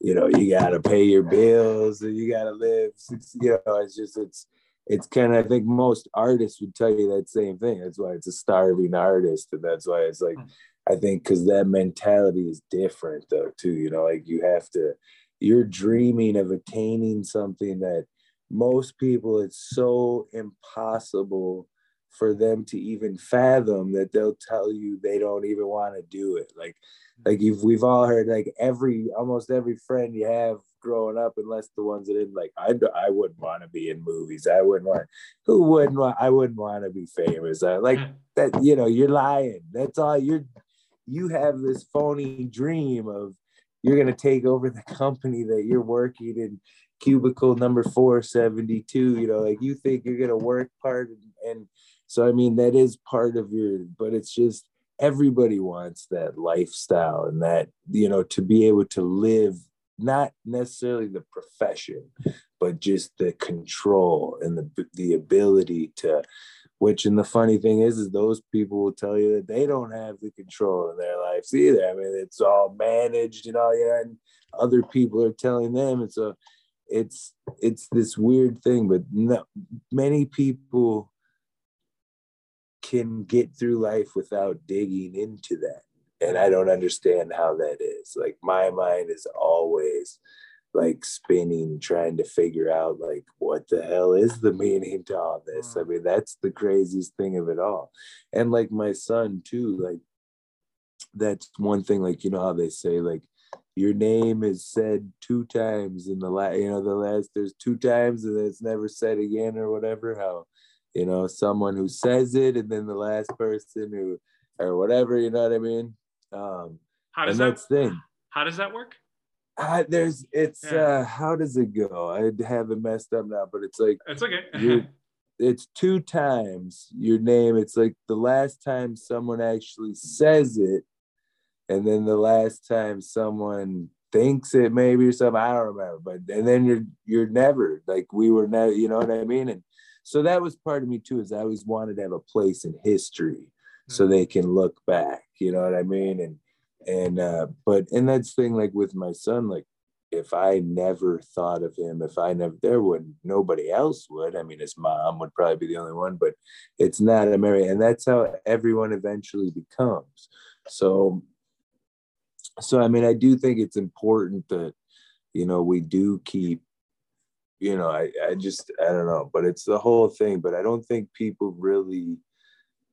you know, you got to pay your bills and you got to live. It's, you know, it's just, it's, it's kind of I think most artists would tell you that same thing. That's why it's a starving artist, and that's why it's like hmm. I think because that mentality is different though too. You know, like you have to, you're dreaming of attaining something that most people it's so impossible for them to even fathom that they'll tell you they don't even want to do it. Like, hmm. like you've we've all heard like every almost every friend you have growing up, unless the ones that didn't like, I, I wouldn't want to be in movies. I wouldn't want, who wouldn't want, I wouldn't want to be famous. I, like that, you know, you're lying. That's all you're, you have this phony dream of you're going to take over the company that you're working in cubicle number 472, you know, like you think you're going to work hard. And, and so, I mean, that is part of your, but it's just, everybody wants that lifestyle and that you know to be able to live not necessarily the profession, but just the control and the the ability to. Which and the funny thing is, is those people will tell you that they don't have the control in their lives either. I mean, it's all managed and all yeah, and other people are telling them. And so it's it's this weird thing, but no, many people can get through life without digging into that and I don't understand how that is. Like my mind is always like spinning, trying to figure out like what the hell is the meaning to all this. I mm. mean, that's the craziest thing of it all. And like my son too, like that's one thing. Like you know how they say like your name is said two times in the last, you know, the last there's two times and it's never said again or whatever. How you know, someone who says it and then the last person who or whatever, you know what I mean? Um how does that thing. How does that work? Uh, there's it's yeah. uh how does it go? I have it messed up now, but it's like it's okay. it's two times your name. It's like the last time someone actually says it, and then the last time someone thinks it maybe or something. I don't remember, but and then you're you're never like we were never. You know what I mean? And so that was part of me too. Is I always wanted to have a place in history. So hmm. they can look back. You know what I mean? And and uh, but and that's thing like with my son, like if I never thought of him, if I never, there would nobody else would. I mean, his mom would probably be the only one, but it's not a Mary, and that's how everyone eventually becomes. So, so I mean, I do think it's important that you know we do keep, you know, I I just I don't know, but it's the whole thing. But I don't think people really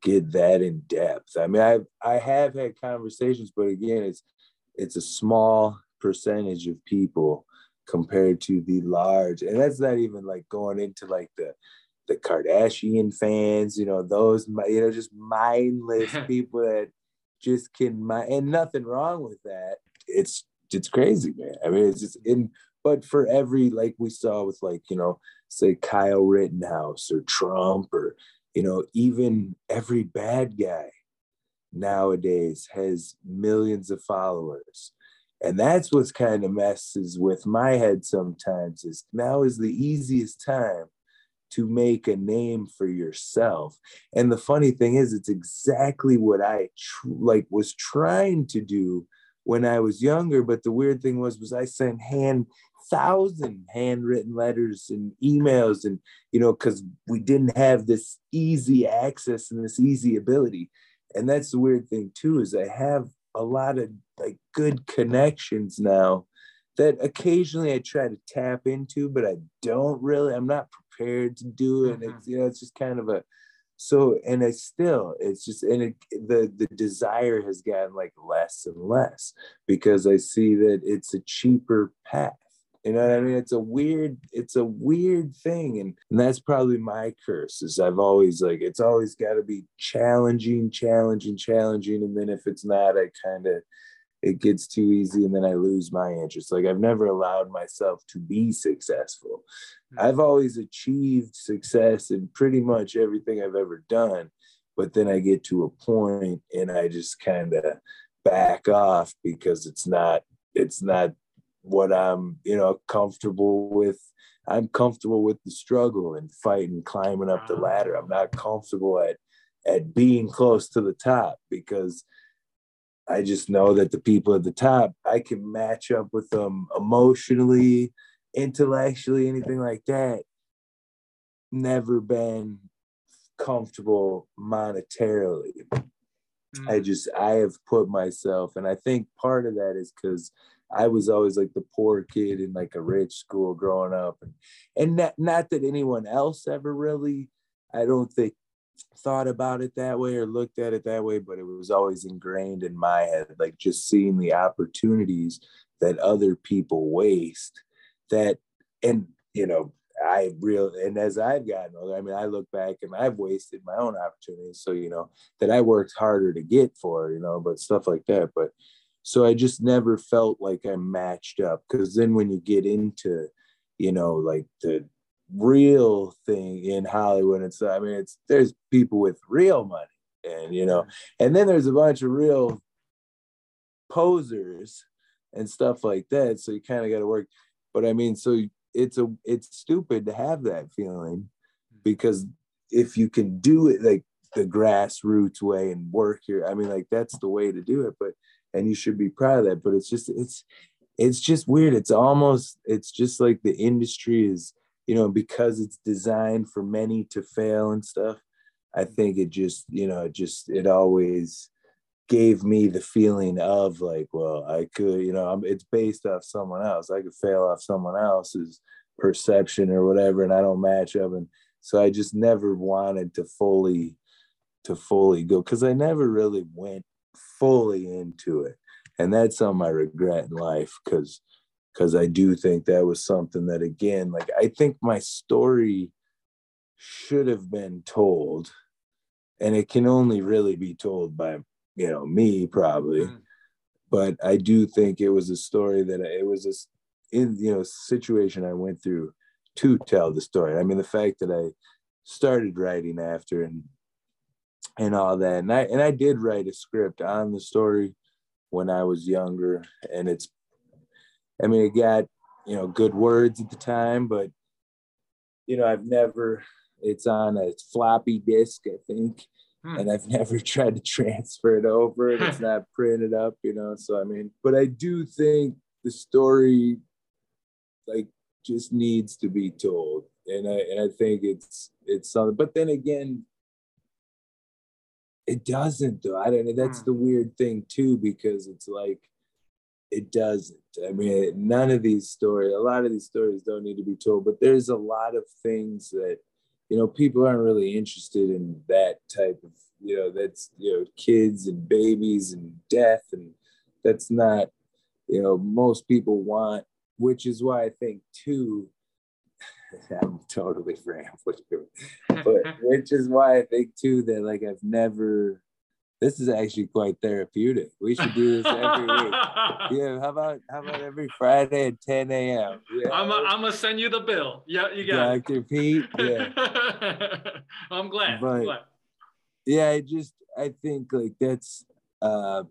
get that in depth. I mean, I I have had conversations, but again, it's it's a small percentage of people compared to the large and that's not even like going into like the the Kardashian fans, you know, those you know just mindless people that just can mind and nothing wrong with that. It's it's crazy, man. I mean, it's just in but for every like we saw with like, you know, say Kyle Rittenhouse or Trump or you know, even every bad guy nowadays has millions of followers. And that's what's kind of messes with my head sometimes is now is the easiest time to make a name for yourself. And the funny thing is it's exactly what i tr- like was trying to do when i was younger. But the weird thing was was i sent hand thousand handwritten letters and emails and you know because we didn't have this easy access and this easy ability and that's the weird thing too is i have a lot of like good connections now that occasionally I try to tap into, but I don't really. I'm not prepared to do it. Mm-hmm. It's you know, it's just kind of a so, and it's still, it's just, and it, the the desire has gotten like less and less because I see that it's a cheaper path. You know what I mean? It's a weird, it's a weird thing. And, and that's probably my curse is I've always like, it's always got to be challenging, challenging, challenging. And then if it's not, I kind of, it gets too easy and then I lose my interest. Like I've never allowed myself to be successful. Hmm. I've always achieved success in pretty much everything I've ever done. But then I get to a point and I just kind of back off because it's not, it's not what I'm, you know, comfortable with. I'm comfortable with the struggle and fighting, climbing up the ladder. I'm not comfortable at at being close to the top because I just know that the people at the top, I can match up with them emotionally, intellectually, anything like that. Never been comfortable monetarily. Mm. I just I have put myself, and I think part of that is because I was always like the poor kid in like a rich school growing up, and and not, not that anyone else ever really, I don't think thought about it that way or looked at it that way, but it was always ingrained in my head, like just seeing the opportunities that other people waste. That and you know I real and as I've gotten older, I mean, I look back and I've wasted my own opportunities. So, you know, that I worked harder to get for, you know, but stuff like that. But so I just never felt like I matched up because then when you get into, you know, like the real thing in Hollywood, it's I mean, it's there's people with real money, and you know, mm-hmm. and then there's a bunch of real posers and stuff like that. So you kind of got to work. But I mean, so it's a it's stupid to have that feeling mm-hmm. because if you can do it like the grassroots way and work here, I mean, like that's the way to do it. But and you should be proud of that but it's just it's it's just weird. It's almost it's just like the industry is you know because it's designed for many to fail and stuff i think it just you know it just it always gave me the feeling of like well i could you know I'm, it's based off someone else. I could fail off someone else's perception or whatever and i don't match up and so i just never wanted to fully to fully go because i never really went fully into it. And that's something I regret in life because because I do think that was something that again, like I think my story should have been told and it can only really be told by you know me probably mm. but i do think it was a story that it was a in you know situation i went through to tell the story i mean the fact that i started writing after and and all that. And i and i did write a script on the story when i was younger and it's i mean it got you know good words at the time but you know i've never it's on a floppy disk i think hmm. and i've never tried to transfer it over. And it's not printed up you know so i mean but i do think the story like just needs to be told. And i and i think it's it's something but then again it doesn't though i don't know that's hmm. the weird thing too because it's like it doesn't. I mean, none of these stories, a lot of these stories don't need to be told, but there's a lot of things that, you know, people aren't really interested in that type of, you know, that's, you know, kids and babies and death. And that's not, you know, most people want, which is why I think, too, I'm totally rambling, but which is why I think, too, that like I've never, this is actually quite therapeutic. We should do this every week. Yeah, how about how about every Friday at 10 a.m. Yeah. I'm a, I'm gonna send you the bill. Yeah, you got Dr. It. Pete. Yeah. I'm glad. But, I'm glad. Yeah, I just I think like that's uh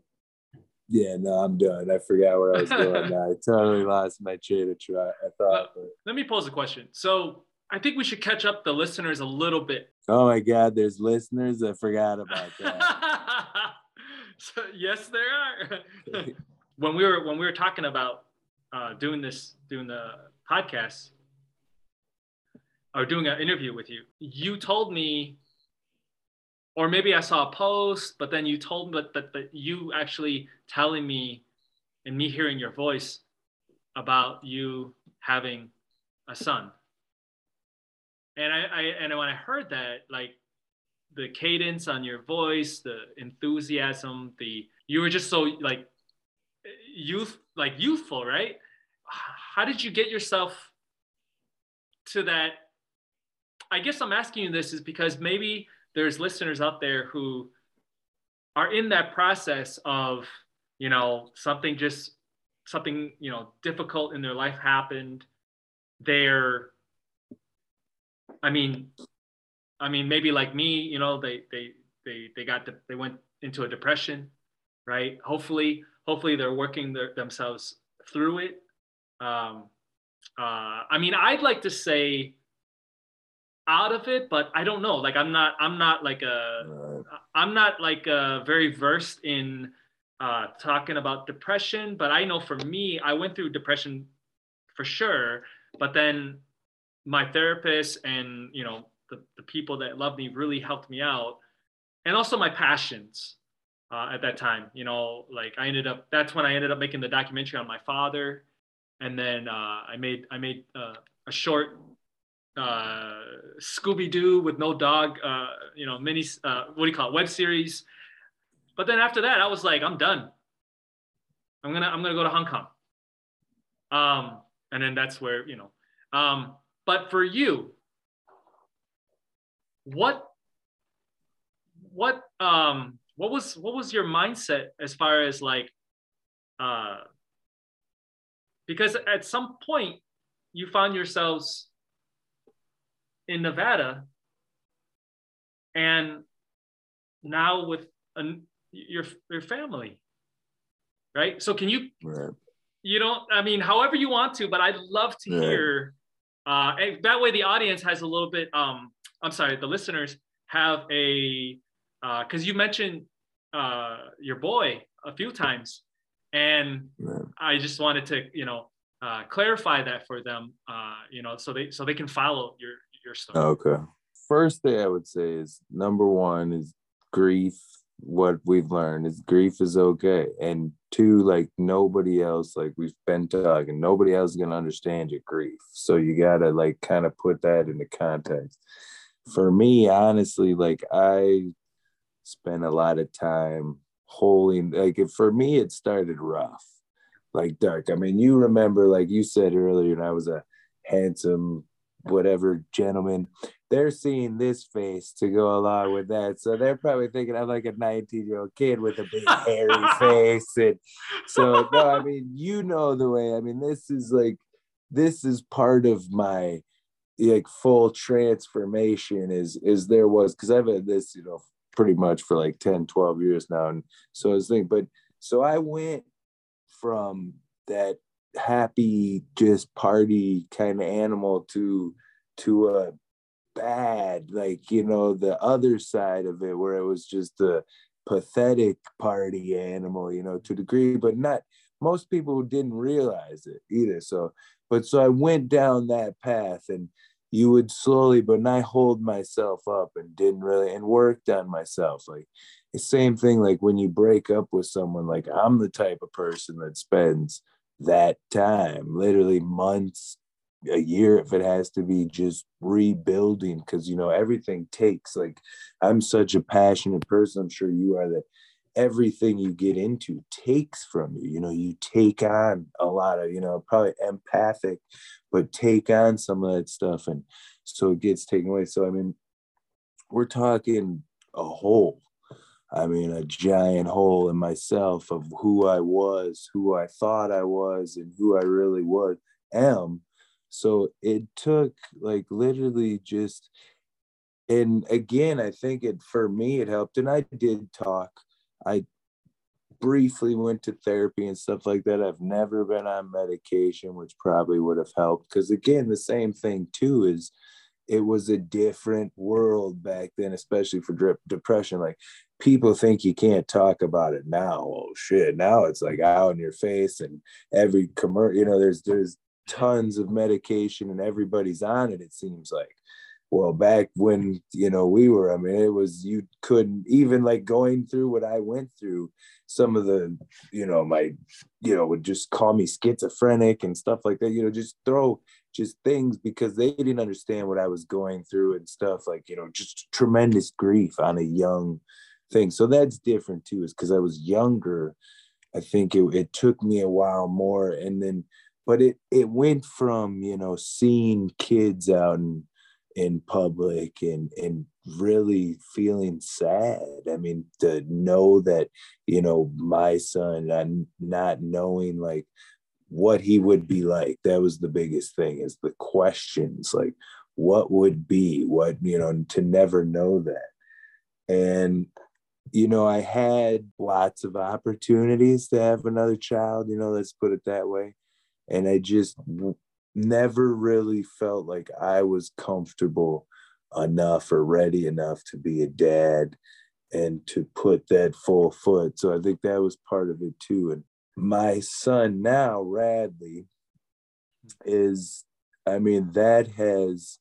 yeah, no, I'm done. I forgot where I was going. I totally lost my train of thought. I thought. But... Let me pose a question. So I think we should catch up the listeners a little bit. Oh my God, there's listeners. I forgot about that. so, yes, there are. when we were when we were talking about uh, doing this, doing the podcast, or doing an interview with you, you told me, or maybe I saw a post, but then you told me that, that, that you actually telling me and me hearing your voice about you having a son and I, I and when I heard that, like the cadence on your voice, the enthusiasm, the you were just so like youth, like youthful, right? How did you get yourself to that? I guess I'm asking you this is because maybe there's listeners out there who are in that process of, you know, something just something, you know, difficult in their life happened. They're I mean, I mean, maybe like me, you know, they they they they got the, they went into a depression, right? Hopefully, hopefully they're working their, themselves through it. Um, uh, I mean, I'd like to say out of it, but I don't know. Like, I'm not I'm not like a I'm not like a very versed in uh, talking about depression, but I know for me, I went through depression for sure. But then my therapist and you know the, the people that love me really helped me out and also my passions uh, at that time you know like i ended up that's when i ended up making the documentary on my father and then uh, i made i made uh, a short uh, scooby-doo with no dog uh, you know mini uh, what do you call it web series. But then after that i was like i'm done. I'm gonna i'm gonna go to hong kong. Um, and then that's where you know um, but for you, what what um what was what was your mindset as far as like uh because at some point you found yourselves in Nevada and now with a, your your family right so can you right. you don't i mean however you want to but i'd love to yeah. hear uh, that way, the audience has a little bit. Um, I'm sorry, the listeners have a because uh, you mentioned uh, your boy a few times, and I just wanted to, you know, uh, clarify that for them, uh, you know, so they so they can follow your your story. Okay. First thing I would say is number one is grief what we've learned is grief is okay and two like nobody else like we've been talking nobody else is gonna understand your grief so you gotta like kind of put that into context for me honestly like i spent a lot of time holding like for me it started rough like dark i mean you remember like you said earlier and i was a handsome whatever gentleman they're seeing this face to go along with that. So they're probably thinking I'm like a 19 year old kid with a big hairy face. And so, no, I mean, you know the way. I mean, this is like, this is part of my like full transformation is is there was because I've had this, you know, pretty much for like 10, 12 years now. And so I was thinking, but so I went from that happy, just party kind of animal to to a bad, like, you know, the other side of it where it was just a pathetic party animal, you know, to a degree, but not most people didn't realize it either. So, but so I went down that path and you would slowly, but I hold myself up and didn't really and worked on myself. Like the same thing, like when you break up with someone, like I'm the type of person that spends that time, literally months, a year if it has to be just rebuilding because you know everything takes like i'm such a passionate person i'm sure you are that everything you get into takes from you you know you take on a lot of you know probably empathic but take on some of that stuff and so it gets taken away. So i mean we're talking a hole i mean a giant hole in myself of who i was who i thought i was and who i really was am so it took like literally just, and again, I think it for me it helped. And I did talk. I briefly went to therapy and stuff like that. I've never been on medication, which probably would have helped. Because again, the same thing too is it was a different world back then, especially for drip depression. Like people think you can't talk about it now. Oh shit! Now it's like out in your face, and every commercial. You know, there's there's tons of medication and everybody's on it it seems like well back when you know we were i mean it was you couldn't even like going through what i went through some of the you know my you know would just call me schizophrenic and stuff like that you know just throw just things because they didn't understand what i was going through and stuff like you know just tremendous grief on a young thing. So that's different too is because i was younger i think it, it took me a while more. And then but it it went from you know seeing kids out in in public and and really feeling sad. I mean to know that you know my son and not knowing like what he would be like that was the biggest thing is the questions like what would be what you know to never know that and you know i had lots of opportunities to have another child you know let's put it that way and I just never really felt like I was comfortable enough or ready enough to be a dad and to put that full foot. So I think that was part of it too. And my son now, Radley, is, I mean, that has,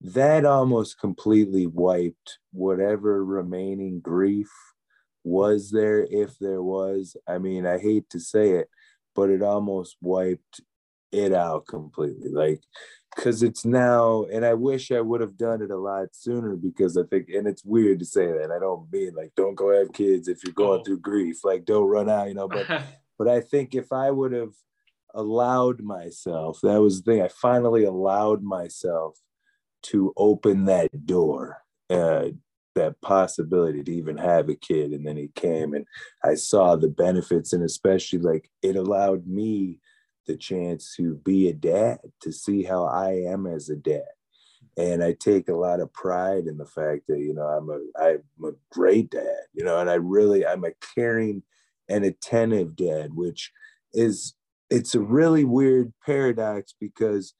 that almost completely wiped whatever remaining grief was there, if there was. I mean, I hate to say it, but it almost wiped it out completely. Like, because it's now, and I wish I would have done it a lot sooner because I think, and it's weird to say that. I don't mean like, don't go have kids if you're going oh. through grief, like, don't run out, you know. But, but I think if I would have allowed myself, that was the thing, I finally allowed myself to open that door. Uh, that possibility to even have a kid and then he came and i saw the benefits and especially like it allowed me the chance to be a dad to see how i am as a dad and i take a lot of pride in the fact that you know i'm a i'm a great dad you know and i really i'm a caring and attentive dad which is it's a really weird paradox because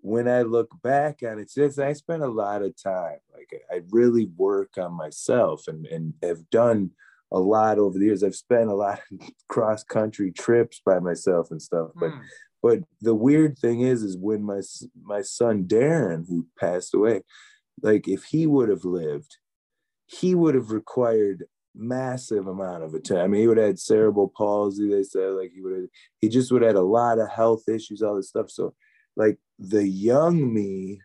when I look back on it, since I spent a lot of time, like I really work on myself and, and have done a lot over the years. I've spent a lot of cross country trips by myself and stuff. But mm. but the weird thing is, is when my my son Darren, who passed away, like if he would have lived, he would have required massive amount of attention. I mean, he would have had cerebral palsy. They said like he would have, he just would have had a lot of health issues, all this stuff. So like the young me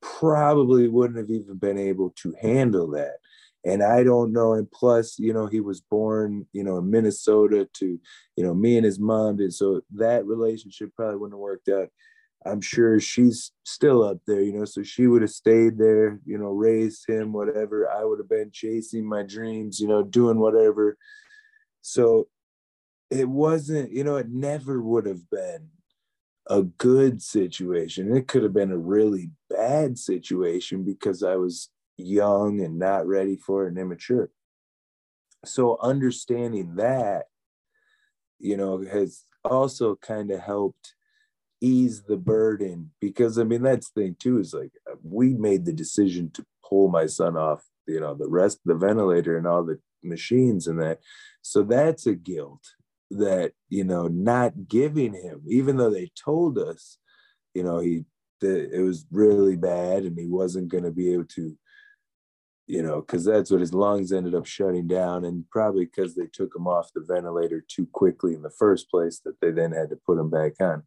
probably wouldn't have even been able to handle that and i don't know and plus you know he was born you know in minnesota to you know me and his mom did so that relationship probably wouldn't have worked out I'm sure she's still up there, you know. So she would have stayed there, you know, raised him, whatever. I would have been chasing my dreams, you know, doing whatever. So it wasn't, you know, it never would have been a good situation. It could have been a really bad situation because I was young and not ready for it and immature. So understanding that, you know, has also kind of helped ease the burden because I mean that's the thing too is like uh, we made the decision to pull my son off, you know, the rest the ventilator and all the machines and that. So that's a guilt that, you know, not giving him, even though they told us, you know, he that it was really bad and he wasn't going to be able to you know, because that's what his lungs ended up shutting down, and probably because they took him off the ventilator too quickly in the first place, that they then had to put him back on.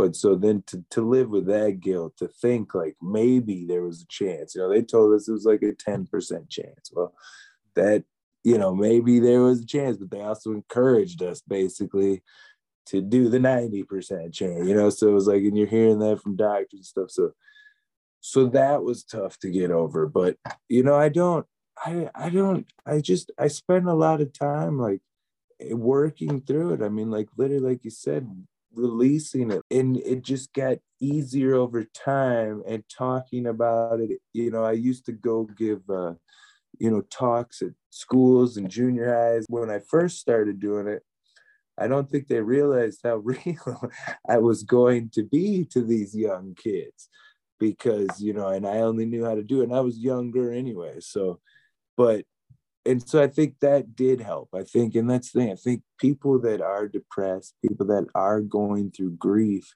But so then to, to live with that guilt, to think like maybe there was a chance, you know, they told us it was like a 10% chance. Well, that, you know, maybe there was a chance, but they also encouraged us basically to do the 90% chance, you know. So it was like, and you're hearing that from doctors and stuff. So, so that was tough to get over. But, you know, I don't, I, I don't, I just, I spend a lot of time like working through it. I mean, like literally, like you said, releasing it and it just got easier over time and talking about it you know i used to go give uh you know talks at schools and junior highs. When i first started doing it i don't think they realized how real i was going to be to these young kids because you know and i only knew how to do it and i was younger anyway so but and so I think that did help. I think, and that's the thing. I think people that are depressed, people that are going through grief,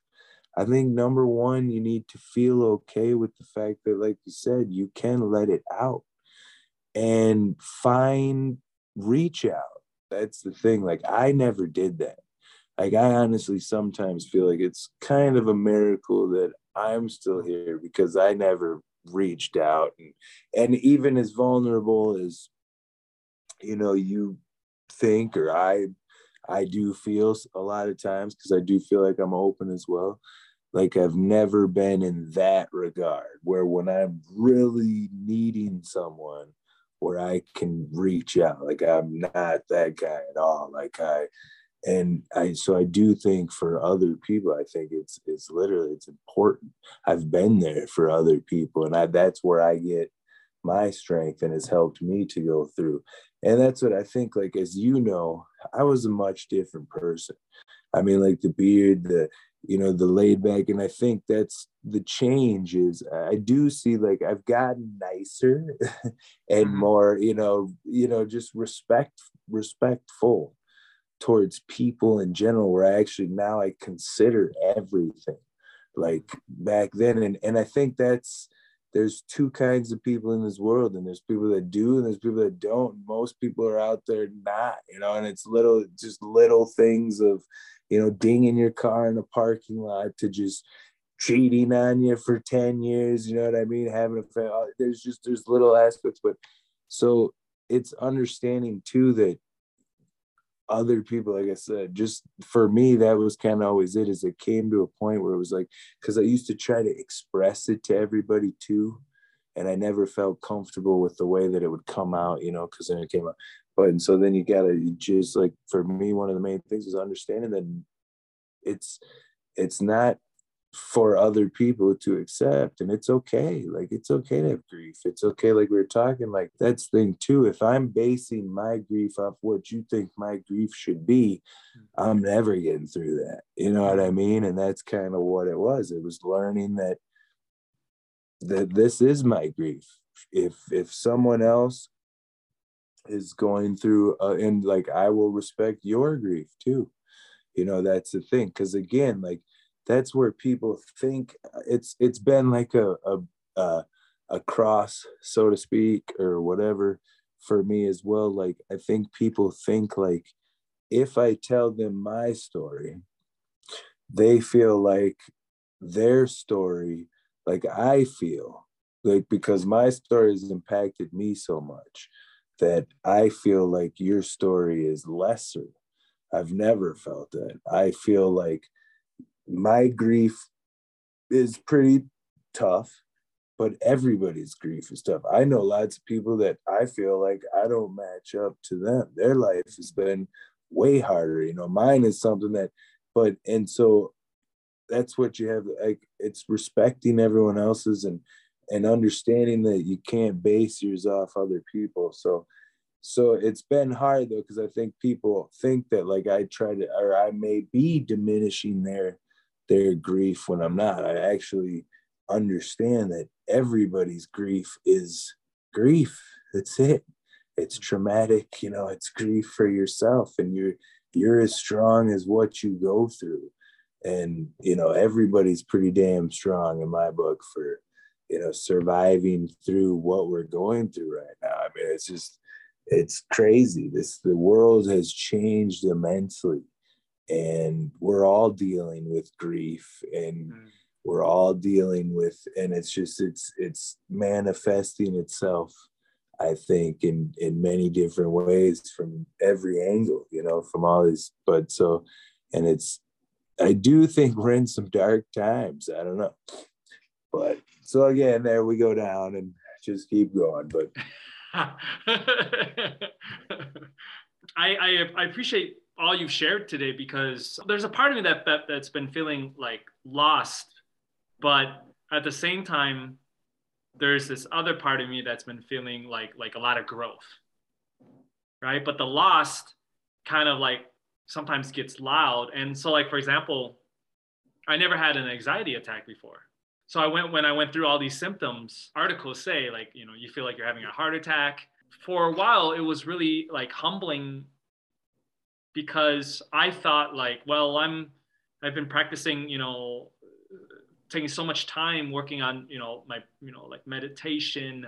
I think number one, you need to feel okay with the fact that, like you said, you can let it out and find reach out. That's the thing. Like I never did that. Like I honestly sometimes feel like it's kind of a miracle that I'm still here because I never reached out and and even as vulnerable as you know you think or i i do feel a lot of times because i do feel like i'm open as well. Like i've never been in that regard where when i'm really needing someone where i can reach out like i'm not that guy at all. Like i and i so i do think for other people i think it's it's literally it's important. I've been there for other people and i that's where i get my strength and has helped me to go through. And that's what i think like as you know i was a much different person. I mean like the beard the you know the laid back and i think that's the change is i do see like i've gotten nicer and mm-hmm. more you know you know just respect respectful towards people in general where i actually now i consider everything like back then. And and i think that's there's two kinds of people in this world and there's people that do and there's people that don't. Most people are out there not you know and it's little just little things of you know dinging your car in a parking lot to just cheating on you for 10 years you know what i mean? Having a uh, there's just there's little aspects but so it's understanding too that other people like i said just for me that was kind of always it is it came to a point where it was like because i used to try to express it to everybody too and i never felt comfortable with the way that it would come out you know because then it came out. But and so then you gotta you just like for me one of the main things is understanding that it's it's not for other people to accept and it's okay like it's okay to have grief. It's okay like we were talking like that's thing too if i'm basing my grief off what you think my grief should be i'm never getting through that you know what i mean? And that's kind of what it was it was learning that that this is my grief. If if someone else is going through uh, and like i will respect your grief too you know that's the thing because again like that's where people think uh, it's it's been like a a a, a cross so to speak or whatever for me as well. Like i think people think like if i tell them my story they feel like their story like i feel like because my story has impacted me so much that i feel like your story is lesser. I've never felt that. I feel like my grief is pretty tough, but everybody's grief is tough. I know lots of people that I feel like I don't match up to them. Their life has been way harder. You know, mine is something that, but, and so that's what you have. Like, it's respecting everyone else's and, and understanding that you can't base yours off other people. So, so it's been hard though, because I think people think that like I try to, or I may be diminishing their, their grief when I'm not. I actually understand that everybody's grief is grief. That's it. It's mm-hmm. traumatic, you know, it's grief for yourself and you're you're as strong as what you go through. And you know, everybody's pretty damn strong in my book for you know surviving through what we're going through right now. I mean, it's just it's crazy. This the world has changed immensely and we're all dealing with grief and mm. we're all dealing with and it's just it's it's manifesting itself i think in in many different ways from every angle you know from all these but so and it's i do think we're in some dark times i don't know. But so again there we go down and just keep going but I, I i appreciate all you've shared today because there's a part of me that, that that's been feeling like lost but at the same time there's this other part of me that's been feeling like like a lot of growth right? But the lost kind of like sometimes gets loud. And so like for example i never had an anxiety attack before. So i went when i went through all these symptoms articles say like you know you feel like you're having a heart attack. For a while it was really like humbling because i thought like well i'm i've been practicing you know taking so much time working on you know my you know like meditation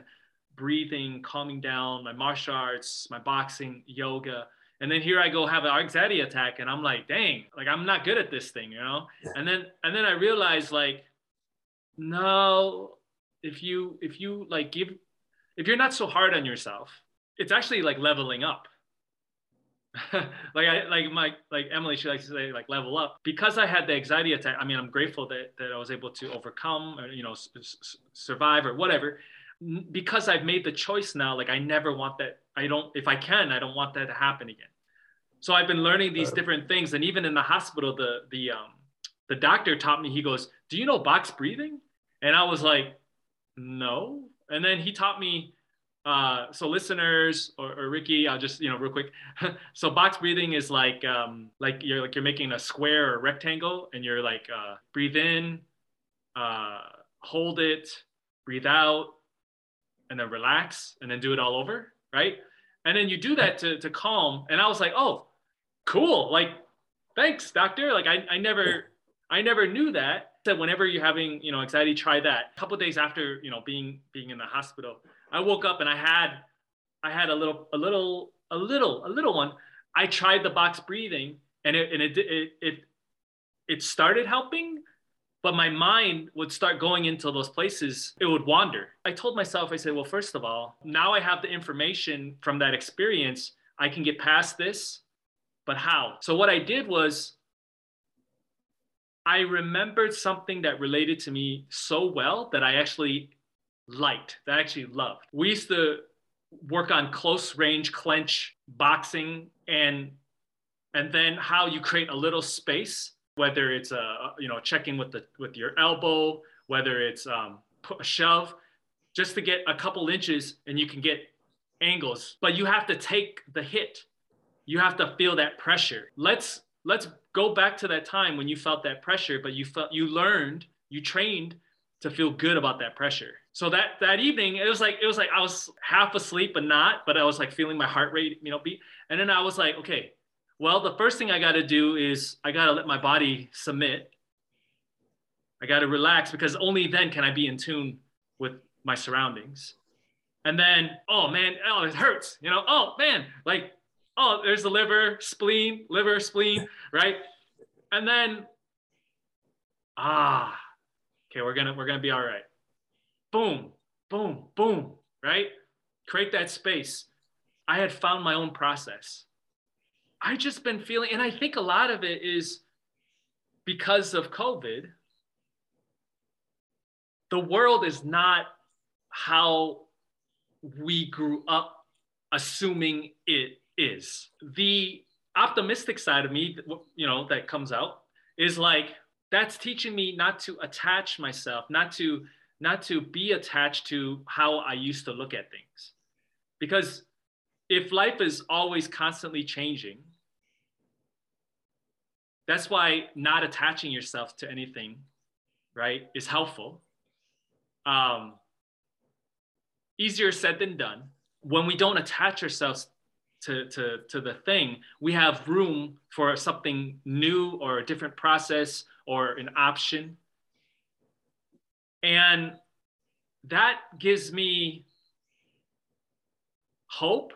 breathing calming down my martial arts my boxing yoga. And then here i go have an anxiety attack and i'm like dang like i'm not good at this thing you know? And then and then i realized like no if you if you like give if you're not so hard on yourself it's actually like leveling up like I like my like Emily, she likes to say like level up because I had the anxiety attack. I mean, I'm grateful that that I was able to overcome or you know s- survive or whatever. Because I've made the choice now, like I never want that. I don't, if I can, I don't want that to happen again. So I've been learning these different things, and even in the hospital, the the um the doctor taught me. He goes, "Do you know box breathing?" And I was like, "No." And then he taught me uh, so listeners or, or, Ricky, I'll just you know real quick. so box breathing is like um, like you're like you're making a square or rectangle, and you're like uh, breathe in, uh, hold it, breathe out, and then relax, and then do it all over, right? And then you do that to to calm. And I was like, oh, cool, like thanks, doctor. Like I I never I never knew that. Said whenever you're having you know anxiety, try that. A couple days after you know being being in the hospital I woke up and I had I had a little a little a little a little one. I tried the box breathing and it and it it it, it started helping, but my mind would start going into those places. It would wander. I told myself, I said, well, first of all, now I have the information from that experience. I can get past this, but how? So what I did was I remembered something that related to me so well that I actually liked, that I actually loved. We used to work on close range clench boxing and and then how you create a little space whether it's a you know checking with the with your elbow whether it's um, a shove just to get a couple inches and you can get angles. But you have to take the hit. You have to feel that pressure. Let's let's go back to that time when you felt that pressure but you felt you learned you trained to feel good about that pressure so that that evening it was like it was like i was half asleep but not but i was like feeling my heart rate you know beat. And then i was like okay well the first thing i got to do is i got to let my body submit. I got to relax because only then can i be in tune with my surroundings. And then oh man oh it hurts you know oh man like oh there's the liver spleen liver spleen right? And then ah okay we're gonna we're gonna be all right boom, boom, boom, right? Create that space. I had found my own process. I just been feeling, and I think a lot of it is because of COVID. the world is not how we grew up assuming it is. The optimistic side of me, you know, that comes out is like that's teaching me not to attach myself, not to not to be attached to how I used to look at things. Because if life is always constantly changing, that's why not attaching yourself to anything, right, is helpful. Um, easier said than done. When we don't attach ourselves to, to, to the thing, we have room for something new or a different process or an option. And that gives me hope,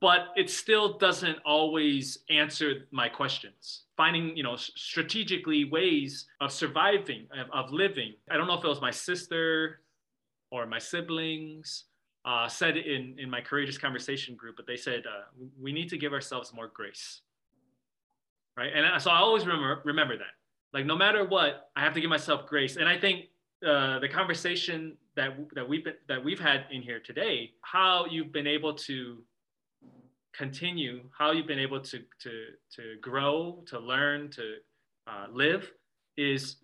but it still doesn't always answer my questions. Finding, you know, strategically ways of surviving, of, of living. I don't know if it was my sister or my siblings uh, said in, in my courageous conversation group, but they said uh, we need to give ourselves more grace, right? And so I always remember remember that. Like no matter what, I have to give myself grace. And I think uh, the conversation that that we've been, that we've had in here today, how you've been able to continue, how you've been able to to to grow, to learn, to uh, live, is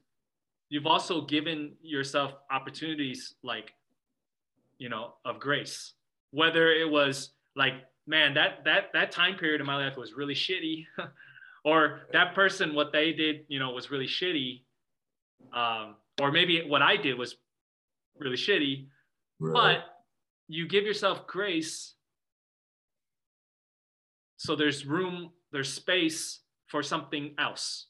you've also given yourself opportunities like you know of grace. Whether it was like man that that that time period in my life was really shitty or that person what they did you know was really shitty um, or maybe what i did was really shitty right. but you give yourself grace. So there's room there's space for something else.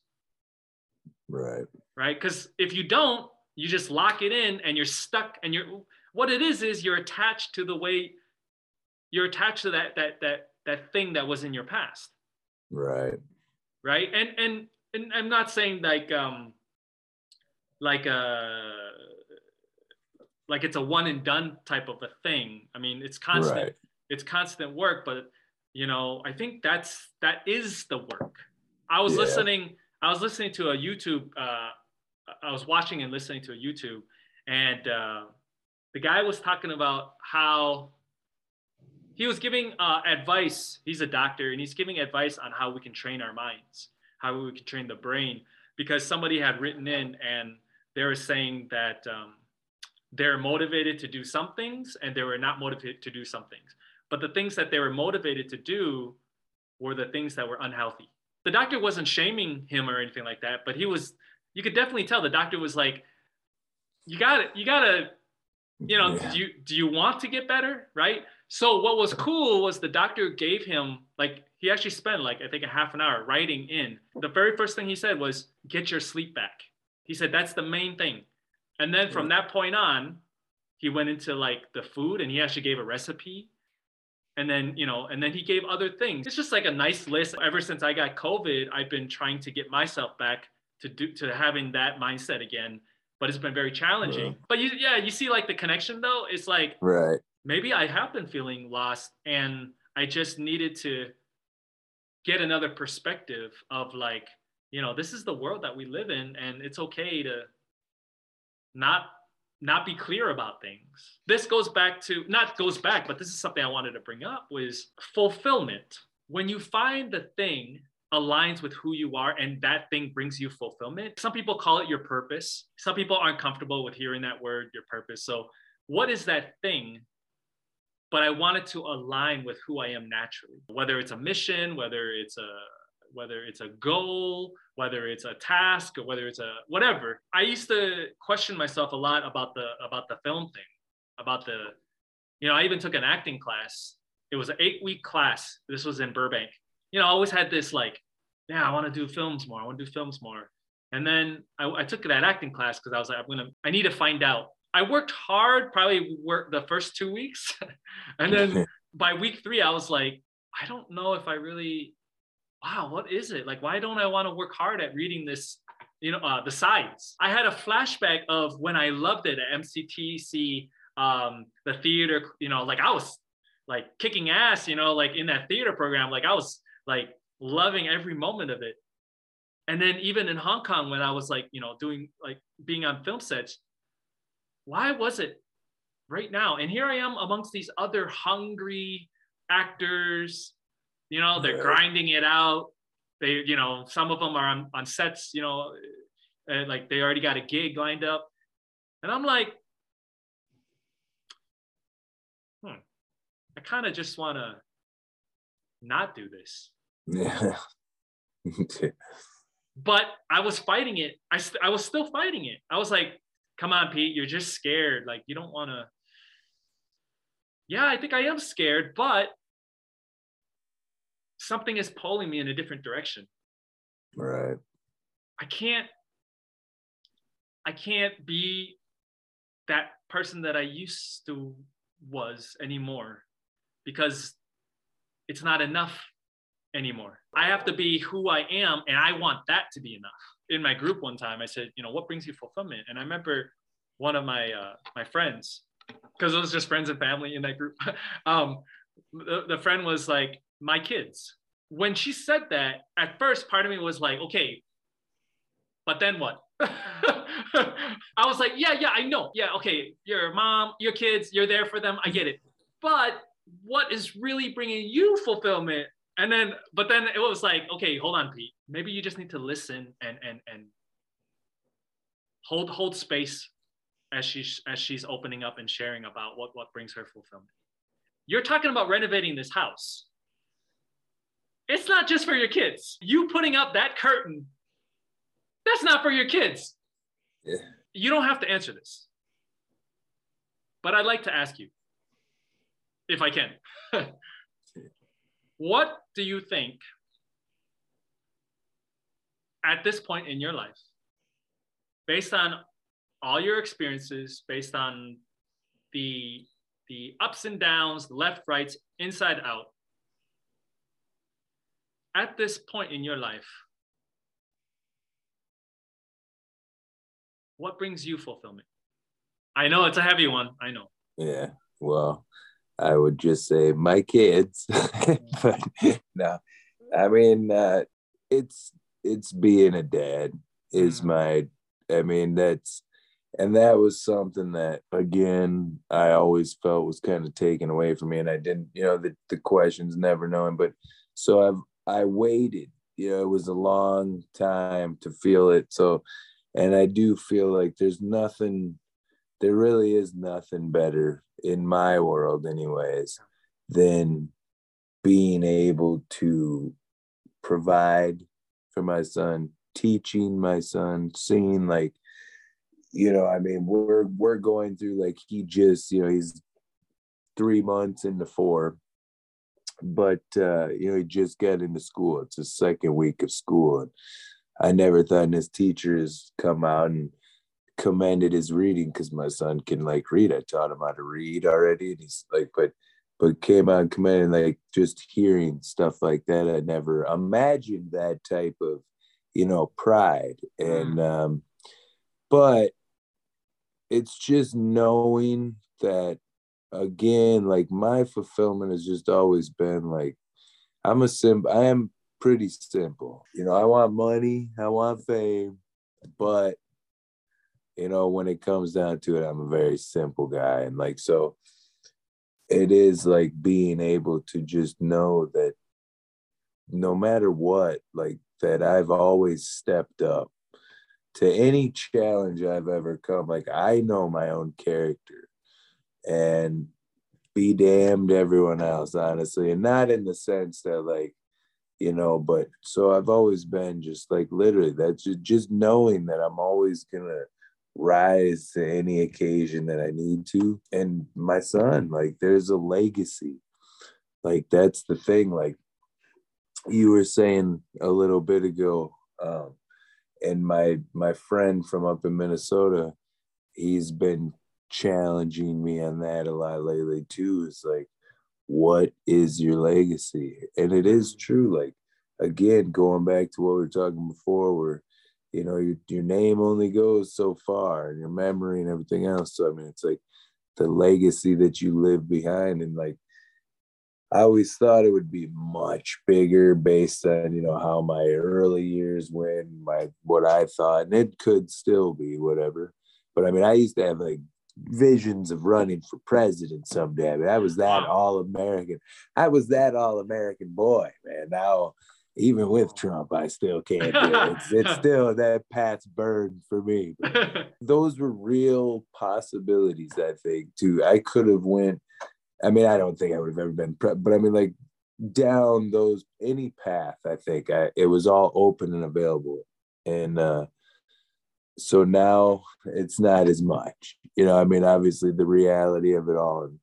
Right. Right? Because if you don't you just lock it in and you're stuck and you're what it is is you're attached to the way you're attached to that that that that thing that was in your past. Right. Right? And and and i'm not saying like um like a like it's a one and done type of a thing i mean it's constant right. it's constant work but you know i think that's that is the work i was yeah. listening i was listening to a youtube uh i was watching and listening to a youtube and uh the guy was talking about how he was giving uh, advice. He's a doctor and he's giving advice on how we can train our minds, how we can train the brain. Because somebody had written in and they were saying that um, they're motivated to do some things and they were not motivated to do some things. But the things that they were motivated to do were the things that were unhealthy. The doctor wasn't shaming him or anything like that, but he was, you could definitely tell the doctor was like, you got to, you got to you know yeah. do you do you want to get better right so what was cool was the doctor gave him like he actually spent like i think a half an hour writing in the very first thing he said was get your sleep back he said that's the main thing and then from mm. that point on he went into like the food and he actually gave a recipe and then you know and then he gave other things it's just like a nice list ever since i got covid i've been trying to get myself back to do to having that mindset again but it's been very challenging. Right. But you, yeah, you see like the connection though. It's like right. Maybe I have been feeling lost, and I just needed to get another perspective of like, you know, this is the world that we live in, and it's okay to not not be clear about things. This goes back to not goes back, but this is something I wanted to bring up was fulfillment. When you find the thing aligns with who you are and that thing brings you fulfillment. Some people call it your purpose. Some people aren't comfortable with hearing that word, your purpose. So, what is that thing? But I wanted to align with who I am naturally, whether it's a mission, whether it's a whether it's a goal, whether it's a task, or whether it's a whatever. I used to question myself a lot about the about the film thing, about the, you know, I even took an acting class. It was an eight week class. This was in Burbank. You know, I always had this like yeah, I want to do films more. I want to do films more. And then I, I took that acting class because I was like, I'm gonna, I need to find out. I worked hard, probably worked the first two weeks, and then by week three, I was like, I don't know if I really, wow, what is it? Like, why don't I want to work hard at reading this? You know, uh, the sides. I had a flashback of when I loved it at MCTC, um, the theater. You know, like I was like kicking ass. You know, like in that theater program, like I was like loving every moment of it. And then even in Hong Kong, when I was like, you know, doing like being on film sets, why was it right now? And here I am amongst these other hungry actors. You know, they're grinding it out. They, you know, some of them are on, on sets, you know, uh, like they already got a gig lined up. And I'm like, hmm, I kind of just want to not do this. Yeah. but I was fighting it. I, st- I was still fighting it. I was like, come on, Pete, you're just scared. Like, you don't want to. Yeah, I think I am scared, but something is pulling me in a different direction. Right. I can't I can't be that person that I used to was anymore because it's not enough anymore. I have to be who I am and I want that to be enough. In my group one time I said, you know, what brings you fulfillment? And I remember one of my uh, my friends because it was just friends and family in that group. um, the, the friend was like, my kids. When she said that, at first part of me was like, okay, but then what? I was like, yeah, yeah, I know. Yeah, okay, your mom, your kids, you're there for them. I get it. But what is really bringing you fulfillment? And then, but then it was like, okay, hold on, Pete. Maybe you just need to listen and and and hold hold space as she's as she's opening up and sharing about what what brings her fulfillment. You're talking about renovating this house. It's not just for your kids. You putting up that curtain, that's not for your kids. Yeah. You don't have to answer this. But I'd like to ask you, if I can, what do you think at this point in your life, based on all your experiences, based on the the ups and downs, left, rights, inside out, at this point in your life, what brings you fulfillment? I know it's a heavy one. I know. Yeah. Well, I would just say my kids, but no, I mean, uh, it's it's being a dad is mm. my. I mean, that's and that was something that again I always felt was kind of taken away from me, and I didn't, you know, the the questions never knowing, but so I've I waited. You know, it was a long time to feel it. So, and I do feel like there's nothing, there really is nothing better in my world, anyways, than being able to provide for my son, teaching my son, seeing like, you know, I mean, we're we're going through like he just, you know, he's three months into four but uh, you know, he just got into school. It's his second week of school, and I never thought his teachers come out and commended his reading because my son can like read. I taught him how to read already, and he's like, but but came out and commended like just hearing stuff like that. I never imagined that type of you know pride, and mm. um, but it's just knowing that again, like my fulfillment has just always been like I'm a sim I am pretty simple. You know, I want money, I want fame, but you know, when it comes down to it, I'm a very simple guy. And like so it is like being able to just know that no matter what, like that I've always stepped up to any challenge I've ever come. Like I know my own character and be damned everyone else, honestly. And not in the sense that like, you know, but so I've always been just like literally that's just, just knowing that I'm always gonna rise to any occasion that I need to. And my son, like there's a legacy. Like that's the thing. Like you were saying a little bit ago, um, and my my friend from up in Minnesota, he's been challenging me on that a lot lately too. Is like, what is your legacy? And it is true. Like again, going back to what we were talking before, where you know your your name only goes so far, and your memory and everything else. So I mean, it's like the legacy that you live behind, and like I always thought it would be much bigger based on you know how my early years went, my what I thought, and it could still be whatever. But I mean, I used to have like visions of running for president someday. I mean, I was that all American. I was that all American boy, man. Now, even with Trump, I still can't do it. It's, it's still that path's burned for me. But those were real possibilities, I think, too. I could have went. I mean, I don't think I would have ever been, pre- but I mean, like down those any path. I think I, it was all open and available, and uh, so now it's not as much you know i mean obviously the reality of it all. And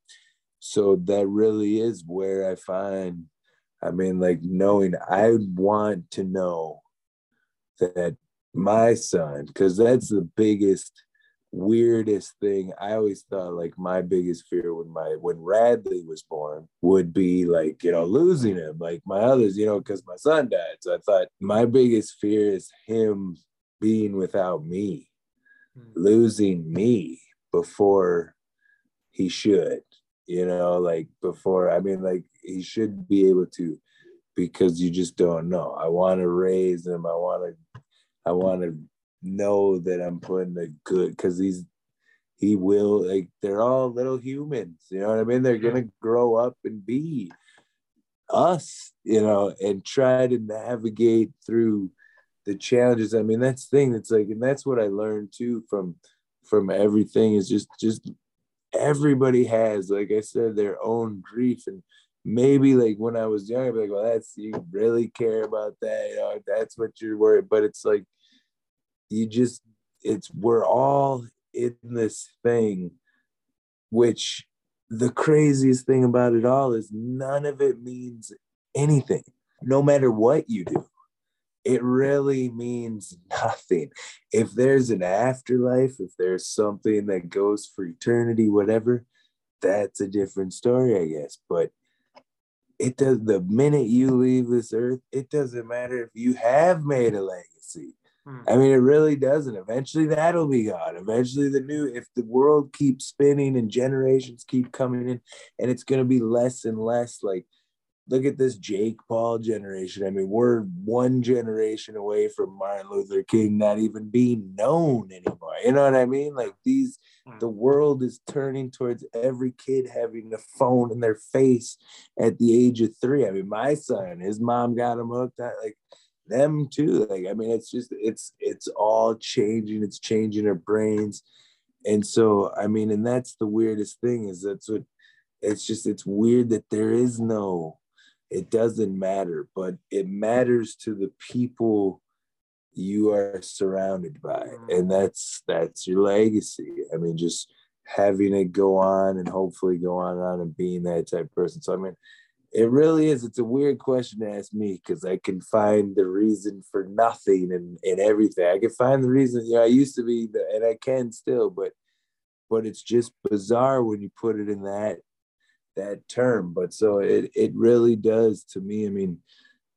so that really is where i find i mean like knowing i want to know that my son because that's the biggest weirdest thing. I always thought like my biggest fear when my when radley was born would be like you know losing him like my others you know because my son died. So i thought my biggest fear is him being without me, mm. losing me before he should, you know, like before, I mean, like he should be able to because you just don't know. I want to raise him. I want to, I want to know that I'm putting a good, because he's, he will, like, they're all little humans, you know what I mean? They're to grow up and be us, you know, and try to navigate through the challenges. I mean, that's the thing. It's like, and that's what I learned too from from everything is just just everybody has, like I said, their own grief. And maybe like when I was young, I'd be like, well, that's you really care about that, you know, that's what you're worried. But it's like you just it's we're all in this thing, which the craziest thing about it all is none of it means anything, no matter what you do it really means nothing. If there's an afterlife, if there's something that goes for eternity, whatever, that's a different story, I guess. But it does the minute you leave this earth, it doesn't matter if you have made a legacy. Hmm. I mean, it really doesn't. Eventually, that'll be gone. Eventually, the new, if the world keeps spinning and generations keep coming in, and it's going to be less and less like look at this Jake Paul generation. I mean, we're one generation away from Martin Luther King not even being known anymore. You know what I mean? Like these, hmm. the world is turning towards every kid having a phone in their face at the age of three. I mean, my son, his mom got him hooked. on like them too. Like, I mean, it's just it's it's all changing. It's changing our brains. And so, I mean, and that's the weirdest thing is that's what it's just it's weird that there is no it doesn't matter, but it matters to the people you are surrounded by. Mm. And that's that's your legacy. I mean, just having it go on and hopefully go on and on and being that type of person. So I mean, it really is. It's a weird question to ask me because I can find the reason for nothing and, and everything. I can find the reason, you know, I used to be the, and I can still, but but it's just bizarre when you put it in that that term. But so it it really does to me. I mean,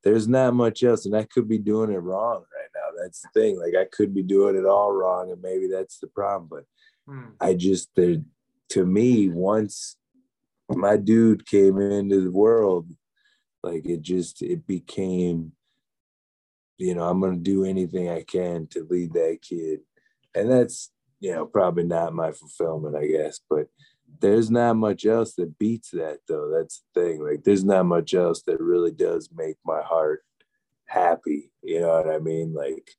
there's not much else, and I could be doing it wrong right now. That's the thing. Like I could be doing it all wrong, and maybe that's the problem. But hmm. I just there to me once my dude came into the world, like it just it became, you know, I'm gonna do anything I can to lead that kid, and that's you know probably not my fulfillment, I guess, but there's not much else that beats that though. That's the thing. Like there's not much else that really does make my heart happy. You know what I mean? Like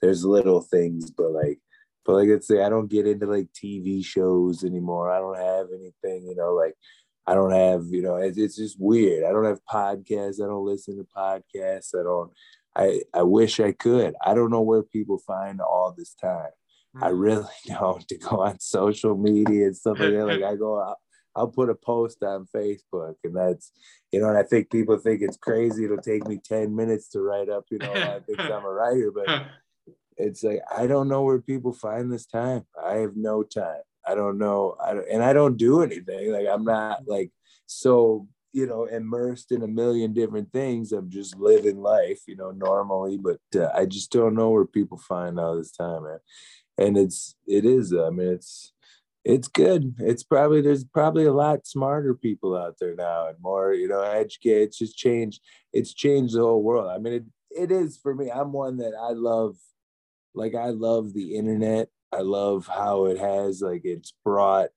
there's little things, but like but like let's say I don't get into like TV shows anymore. I don't have anything, you know, like I don't have, you know, it's, it's just weird. I don't have podcasts. I don't listen to podcasts. I don't I I wish I could. I don't know where people find all this time. I mm-hmm. really don't to go on social media and stuff like that. Like I go out, I'll put a post on Facebook and that's, you know, and I think people think it's crazy. It'll take me 10 minutes to write up, you know, I think I'm a writer, but it's like, I don't know where people find this time. I have no time. I don't know. I don't, and I don't do anything. Like I'm not like so, you know, immersed in a million different things. I'm just living life, you know, normally, but uh, I just don't know where people find all this time, man and it's it is i mean it's it's good. It's probably there's probably a lot smarter people out there now and more you know educated it's just changed it's changed the whole world. I mean it, it is for me. I'm one that i love like i love the internet. I love how it has like it's brought,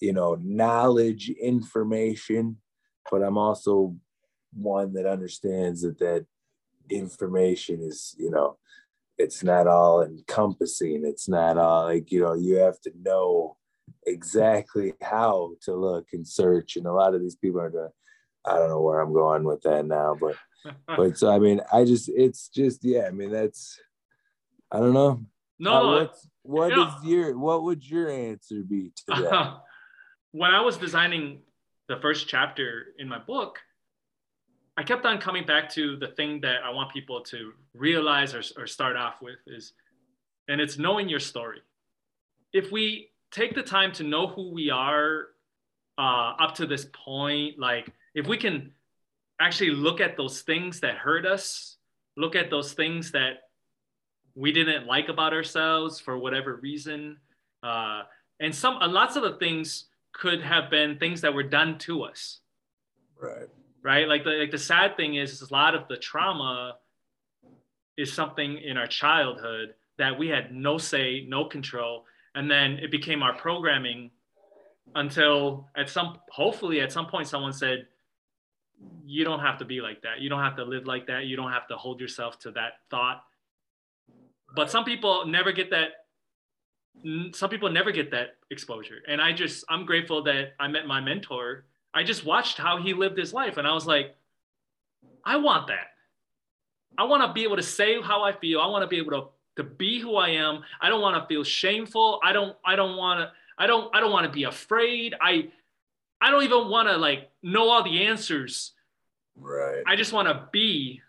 you know, knowledge, information, but I'm also one that understands that that information is, you know, it's not all encompassing. It's not all like, you know, you have to know exactly how to look and search. And a lot of these people are doing, I don't know where I'm going with that now, but but so I mean, I just it's just yeah, I mean that's I don't know. No, uh, what's, what you know, is your what would your answer be to that? Uh, when I was designing the first chapter in my book, I kept on coming back to the thing that I want people to realize or, or start off with is, and it's knowing your story. If we take the time to know who we are uh, up to this point, like if we can actually look at those things that hurt us, look at those things that we didn't like about ourselves for whatever reason, uh, and some uh, lots of the things could have been things that were done to us. Right right? Like the like the sad thing is, is a lot of the trauma is something in our childhood that we had no say, no control, and then it became our programming until at some hopefully at some point someone said you don't have to be like that. You don't have to live like that. You don't have to hold yourself to that thought. But some people never get that some people never get that exposure. And i just i'm grateful that i met my mentor I just watched how he lived his life and I was like, I want that. I want to be able to say how I feel. I want to be able to, to be who I am. I don't want to feel shameful. I don't I don't want to I don't I don't want to be afraid. I I don't even want to like know all the answers. Right. I just want to be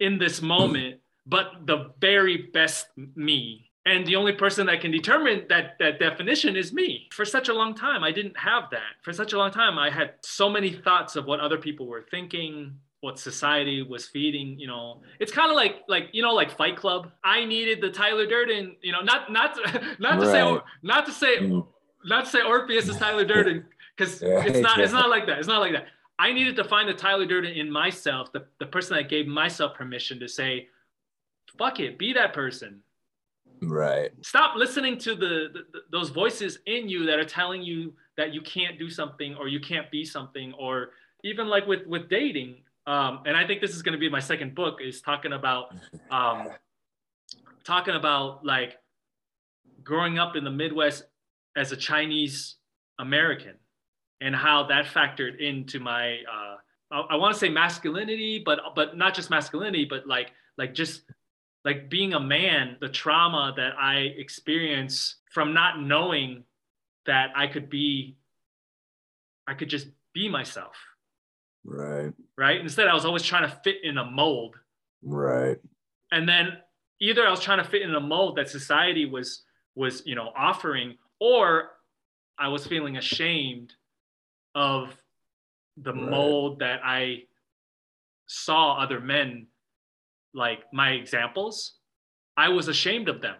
in this moment, but the very best me and the only person that can determine that that definition is me. For such a long time i didn't have that. For such a long time i had so many thoughts of what other people were thinking what society was feeding you know. It's kind of like like you know like fight club. I needed the tyler durden you know not not to, not to right. say not to say mm. not to say orpheus is tyler durden because it's not it's not like that it's not like that. I needed to find the tyler durden in myself the, the person that gave myself permission to say fuck it be that person Right. Stop listening to the, the, those voices in you that are telling you that you can't do something or you can't be something or even like with with dating. Um, and I think this is going to be my second book is talking about um, talking about like growing up in the Midwest as a Chinese American and how that factored into my uh, I, I want to say masculinity, but but not just masculinity, but like like just like being a man, the trauma that I experience from not knowing that I could be, I could just be myself. Right. Right. Instead, I was always trying to fit in a mold. Right. And then either I was trying to fit in a mold that society was was you know offering, or I was feeling ashamed of the right. mold that I saw other men like my examples, I was ashamed of them.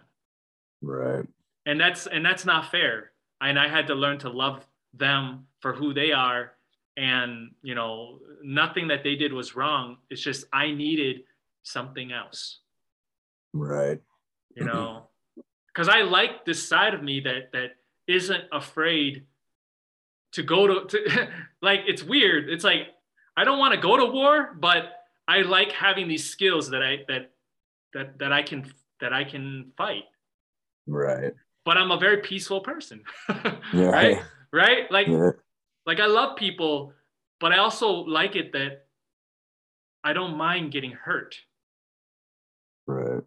Right. And that's and that's not fair. And I had to learn to love them for who they are and you know nothing that they did was wrong it's just i needed something else right you know because i like this side of me that that isn't afraid to go to, to like it's weird it's like i don't want to go to war but I like having these skills that I that that that I can that I can fight. Right. But I'm a very peaceful person. yeah. Right? Right? Like yeah. like I love people, but I also like it that I don't mind getting hurt. Right.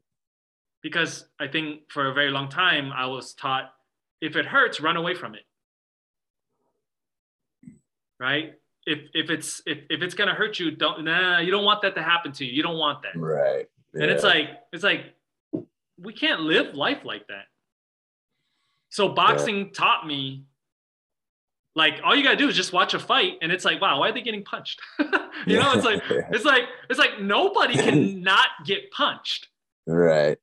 Because I think for a very long time I was taught if it hurts, run away from it. Right? If if it's if, if it's gonna hurt you, don't nah, you don't want that to happen to you. You don't want that. Right. Yeah. And it's like it's like we can't live life like that. So boxing yeah. taught me like all you gotta do is just watch a fight and it's like wow why are they getting punched you know it's like it's like it's like nobody can not get punched right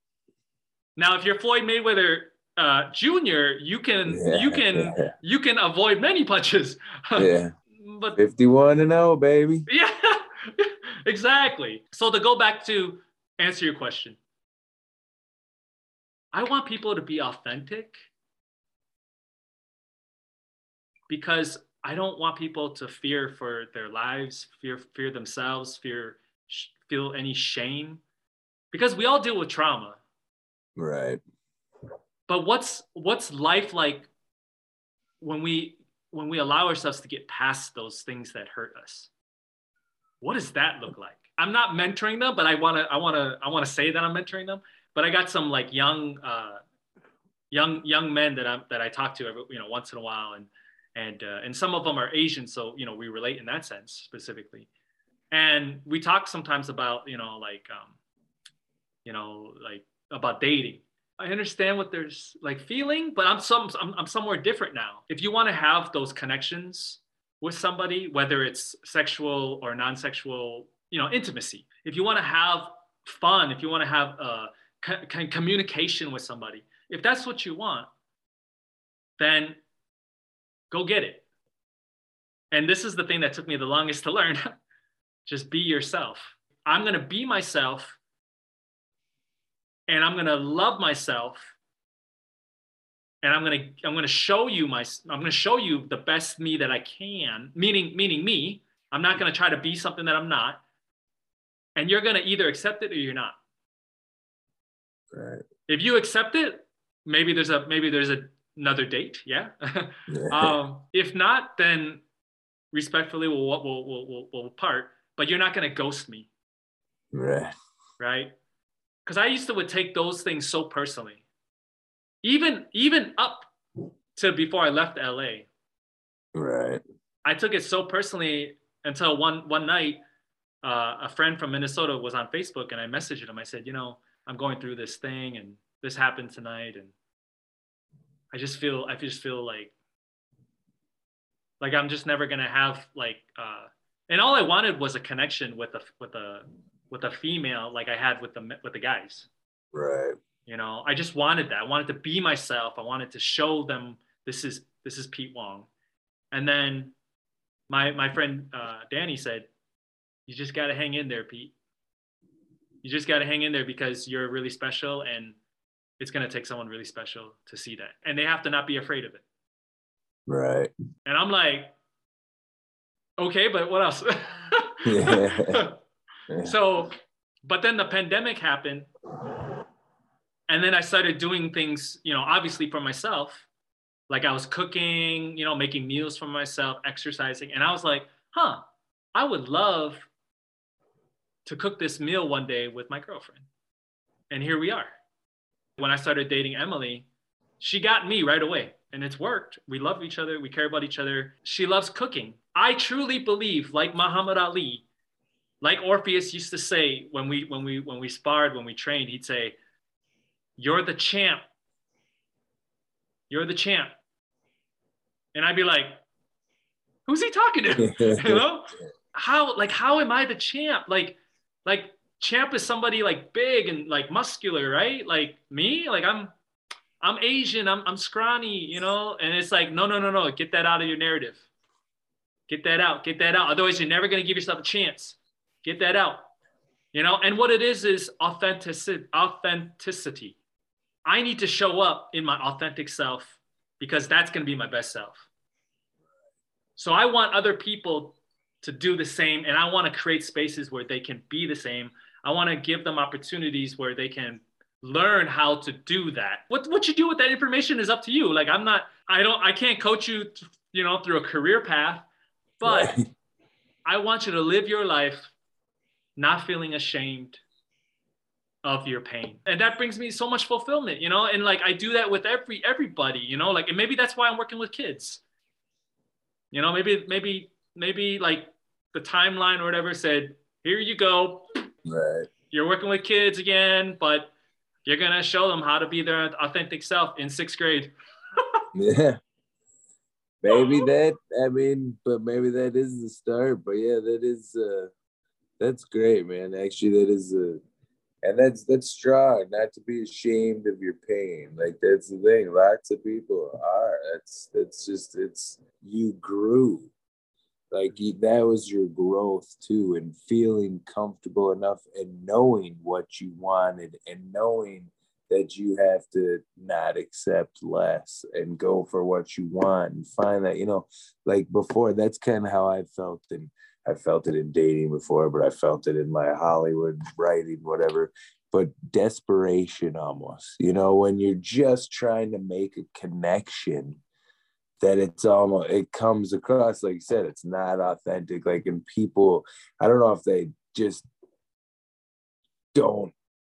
now if you're floyd mayweather uh, junior you can yeah. you can you can avoid many punches yeah but 51 and 0, baby. Yeah, exactly. So to go back to answer your question, I want people to be authentic because I don't want people to fear for their lives, fear fear themselves, fear feel any shame because we all deal with trauma. Right. But what's what's life like when we when we allow ourselves to get past those things that hurt us? What does that look like? I'm not mentoring them, but I want to I want to I want to say that I'm mentoring them. But I got some like young uh, young young men that I'm that I talk to every you know once in a while, and and uh, and some of them are Asian, so you know we relate in that sense specifically. And we talk sometimes about you know like um, you know like about dating. I understand what there's like feeling, but I'm some I'm, I'm somewhere different now. If you want to have those connections with somebody, whether it's sexual or non-sexual, you know, intimacy. If you want to have fun, if you want to have uh, co- communication with somebody, if that's what you want, then go get it. And this is the thing that took me the longest to learn. Just be yourself. I'm going to be myself and I'm going to love myself and I'm going to I'm going to show you my I'm going to show you the best me that I can, meaning meaning me. I'm not going to try to be something that I'm not. And you're going to either accept it or you're not. Right. If you accept it, maybe there's a maybe there's a, another date, yeah. yeah. Um, if not, then respectfully we'll we'll we'll we'll, we'll part. But you're not going to ghost me. Right. Right. Because I used to would take those things so personally even even up to before I left LA. Right. I took it so personally until one one night, uh, a friend from Minnesota was on Facebook, and I messaged him. I said, you know, I'm going through this thing, and this happened tonight, and I just feel I just feel like like I'm just never gonna have like uh, and all I wanted was a connection with a with a with a female like I had with the with the guys. Right. You know, I just wanted that. I wanted to be myself. I wanted to show them this is this is Pete Wong. And then my my friend uh, Danny said, "You just got to hang in there, Pete. You just got to hang in there because you're really special, and it's gonna take someone really special to see that, and they have to not be afraid of it." Right. And I'm like, okay, but what else? yeah. So, but then the pandemic happened, and then I started doing things, you know, obviously for myself. Like I was cooking, you know, making meals for myself, exercising. And I was like, huh, I would love to cook this meal one day with my girlfriend. And here we are. When I started dating Emily, she got me right away. And it's worked. We love each other. We care about each other. She loves cooking. I truly believe, like Muhammad Ali, like Orpheus used to say when we when we when we sparred, when we trained, he'd say, you're the champ. You're the champ. And I'd be like, Who's he talking to? you know? How like how am I the champ? Like, like champ is somebody like big and like muscular, right? Like me, like I'm I'm Asian, I'm I'm scrawny, you know? And it's like, no, no, no, no, get that out of your narrative. Get that out, get that out. Otherwise, you're never gonna give yourself a chance. Get that out. You know, and what it is is authenticity, authenticity. I need to show up in my authentic self because that's going to be my best self. So I want other people to do the same and I want to create spaces where they can be the same. I want to give them opportunities where they can learn how to do that. What what you do with that information is up to you. Like I'm not I don't I can't coach you, you know, through a career path, but right. I want you to live your life not feeling ashamed, of your pain. And that brings me so much fulfillment you know? And like i do that with every everybody you know? Like and maybe that's why i'm working with kids. You know maybe maybe maybe like the timeline or whatever said here you go. Right. You're working with kids again but you're gonna show them how to be their authentic self in sixth grade. Yeah. Maybe that i mean but maybe that is the start but yeah that is uh that's great man. Actually that is a and that's that's strong not to be ashamed of your pain. Like that's the thing. Lots of people are. That's that's just it's you grew. Like you, that was your growth too and feeling comfortable enough and knowing what you wanted and knowing that you have to not accept less and go for what you want and find that you know like before that's kind of how i felt and i felt it in dating before but i felt it in my hollywood writing whatever. But desperation almost you know when you're just trying to make a connection that it's almost it comes across like you said it's not authentic. Like and people i don't know if they just don't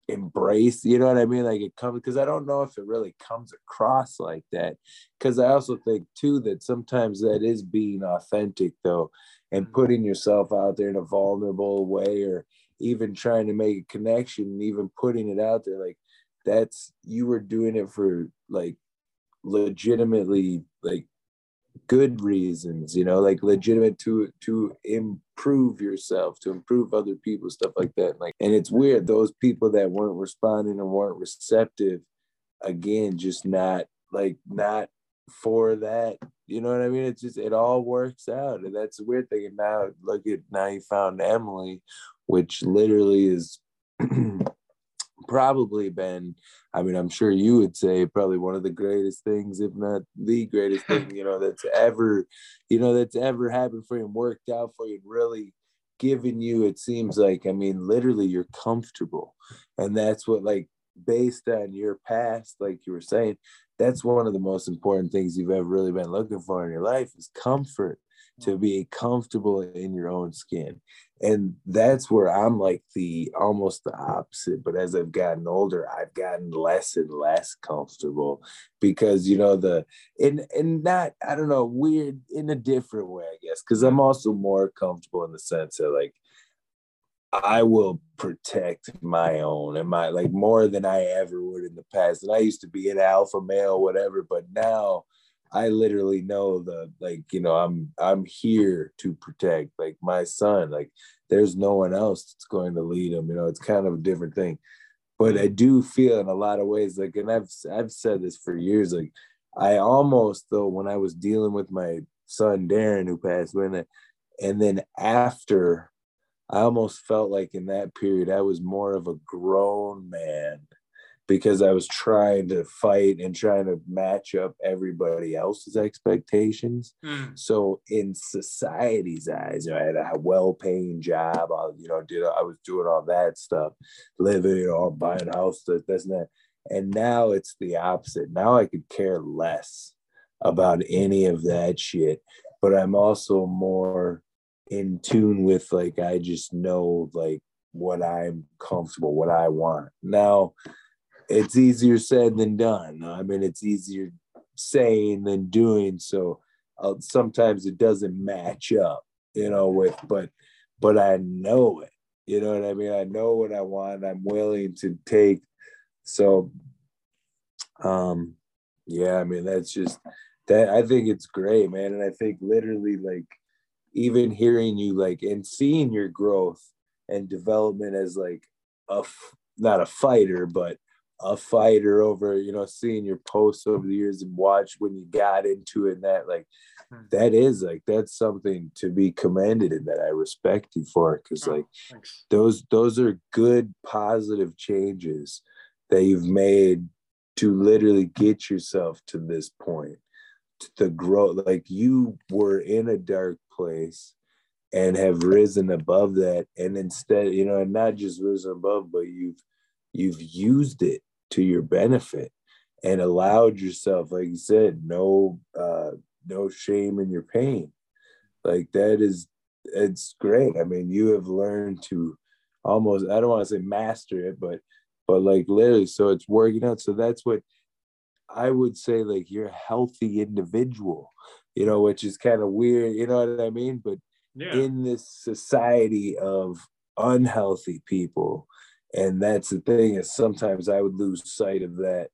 embrace you know what i mean? Like it comes because i don't know if it really comes across like that. Because i also think too that sometimes that is being authentic though and mm-hmm. putting yourself out there in a vulnerable way or even trying to make a connection and even putting it out there like that's you were doing it for like legitimately like good reasons you know like legitimate to to improve yourself to improve other people stuff like that like and it's weird those people that weren't responding and weren't receptive again just not like not for that you know what i mean? It's just it all works out and that's a weird thing and now look at now you found emily which literally is probably been i mean i'm sure you would say probably one of the greatest things if not the greatest thing you know that's ever you know that's ever happened for you and worked out for you and really given you it seems like i mean literally you're comfortable. And that's what like based on your past like you were saying that's one of the most important things you've ever really been looking for in your life is comfort to mm-hmm. be comfortable in your own skin. And that's where i'm like the almost the opposite but as i've gotten older i've gotten less and less comfortable because you know the and and not i don't know weird in a different way i guess because i'm also more comfortable in the sense that like I will protect my own and my like more than I ever would in the past. And I used to be an alpha male, whatever, but now I literally know the like, you know, I'm I'm here to protect like my son. Like there's no one else that's going to lead him. You know, it's kind of a different thing. But I do feel in a lot of ways, like, and I've I've said this for years, like I almost though when I was dealing with my son Darren who passed away, and then after I almost felt like in that period I was more of a grown man because I was trying to fight and trying to match up everybody else's expectations. Mm. So in society's eyes, you know, I had a well-paying job. I, you know, did I was doing all that stuff, living, you know, buying a house, this, this and that. And now it's the opposite. Now I could care less about any of that shit, but I'm also more in tune with like I just know like what I'm comfortable, what I want. Now it's easier said than done. I mean, it's easier saying than doing. So uh, sometimes it doesn't match up, you know, with, but, but I know it, you know what I mean? I know what I want. I'm willing to take. So, um, yeah, I mean, that's just that. I think it's great, man. And I think literally like even hearing you like and seeing your growth and development as like a, not a fighter, but a fighter over you know seeing your posts over the years and watch when you got into it and that like hmm. that is like that's something to be commended and that I respect you for because oh, like thanks. those those are good positive changes that you've made to literally get yourself to this point to grow like you were in a dark place and have risen above that. And instead you know and not just risen above but you've you've used it to your benefit and allowed yourself like you said no uh no shame in your pain. Like that is it's great. I mean you have learned to almost i don't want to say master it but but like literally so it's working out. So that's what i would say like you're a healthy individual you know which is kind of weird you know what i mean? But yeah. in this society of unhealthy people and that's the thing is sometimes i would lose sight of that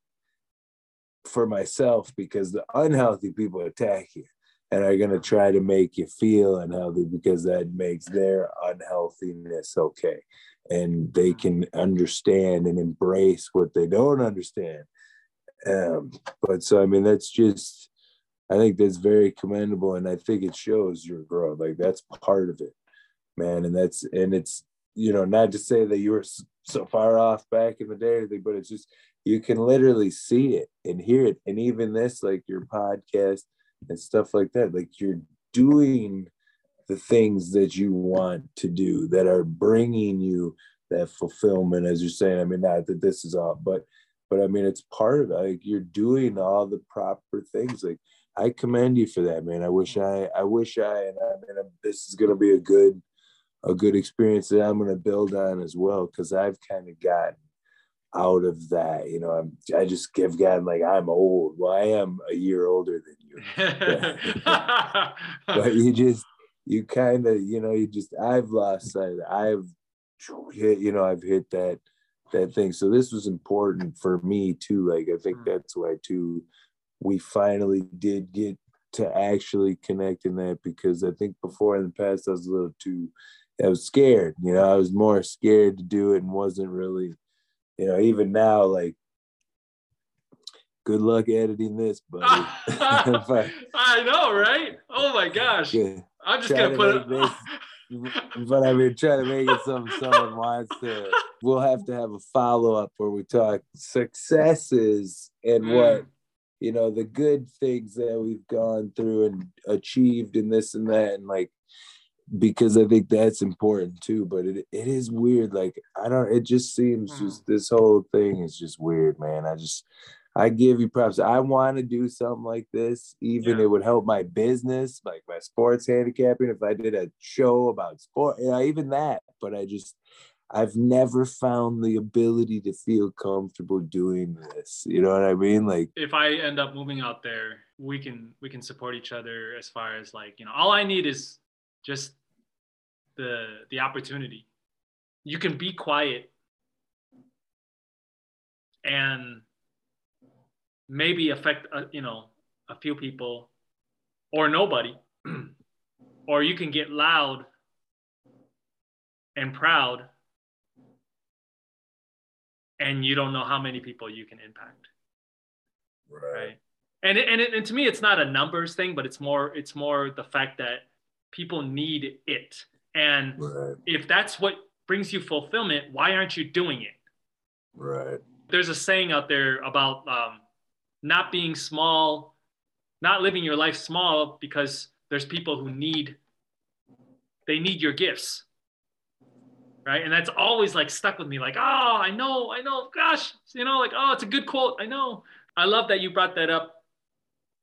for myself because the unhealthy people attack you and are going to try to make you feel unhealthy because that makes their unhealthiness okay. And they can understand and embrace what they don't understand. Um, but so i mean that's just i think that's very commendable and i think it shows your growth like that's part of it man and that's and it's you know, not to say that you were so far off back in the day, or anything, but it's just you can literally see it and hear it. And even this, like your podcast and stuff like that, like you're doing the things that you want to do that are bringing you that fulfillment, as you're saying. I mean, not that this is all, but but I mean, it's part of it. Like you're doing all the proper things. Like I commend you for that, man. I wish I, I wish I, and I mean, this is going to be a good, a good experience that I'm going to build on as well. Cause I've kind of gotten out of that, you know, I'm, I just have gotten like, I'm old. Well, I am a year older than you, but, but you just, you kind of, you know, you just, I've lost sight. I've hit, you know, I've hit that, that thing. So this was important for me too. Like, I think mm. that's why too, we finally did get to actually connect in that because I think before in the past I was a little too I was scared, you know, I was more scared to do it and wasn't really, you know, even now like good luck editing this, buddy. I, I, know, right? Oh my gosh. Yeah. I'm just gonna put it this, but I mean trying to make it something someone wants to we'll have to have a follow-up where we talk successes and mm. what you know the good things that we've gone through and achieved and this and that and like because I think that's important too. But it it is weird. Like I don't. It just seems mm. just this whole thing is just weird, man. I just I give you props. I want to do something like this. Even yeah. it would help my business, like my sports handicapping. If I did a show about sport, yeah, even that. But I just I've never found the ability to feel comfortable doing this. You know what I mean? Like if I end up moving out there, we can we can support each other as far as like, you know, all I need is just the the opportunity. You can be quiet and maybe affect uh, you know, a few people or nobody. or you can get loud and proud and you don't know how many people you can impact. Right, right? and it, and, it, and to me it's not a numbers thing but it's more it's more the fact that people need it. And right. if that's what brings you fulfillment why aren't you doing it? Right. There's a saying out there about um, not being small not living your life small because there's people who need they need your gifts right? And that's always like stuck with me, like, oh, I know, I know, gosh, you know, like, oh, it's a good quote, I know. I love that you brought that up,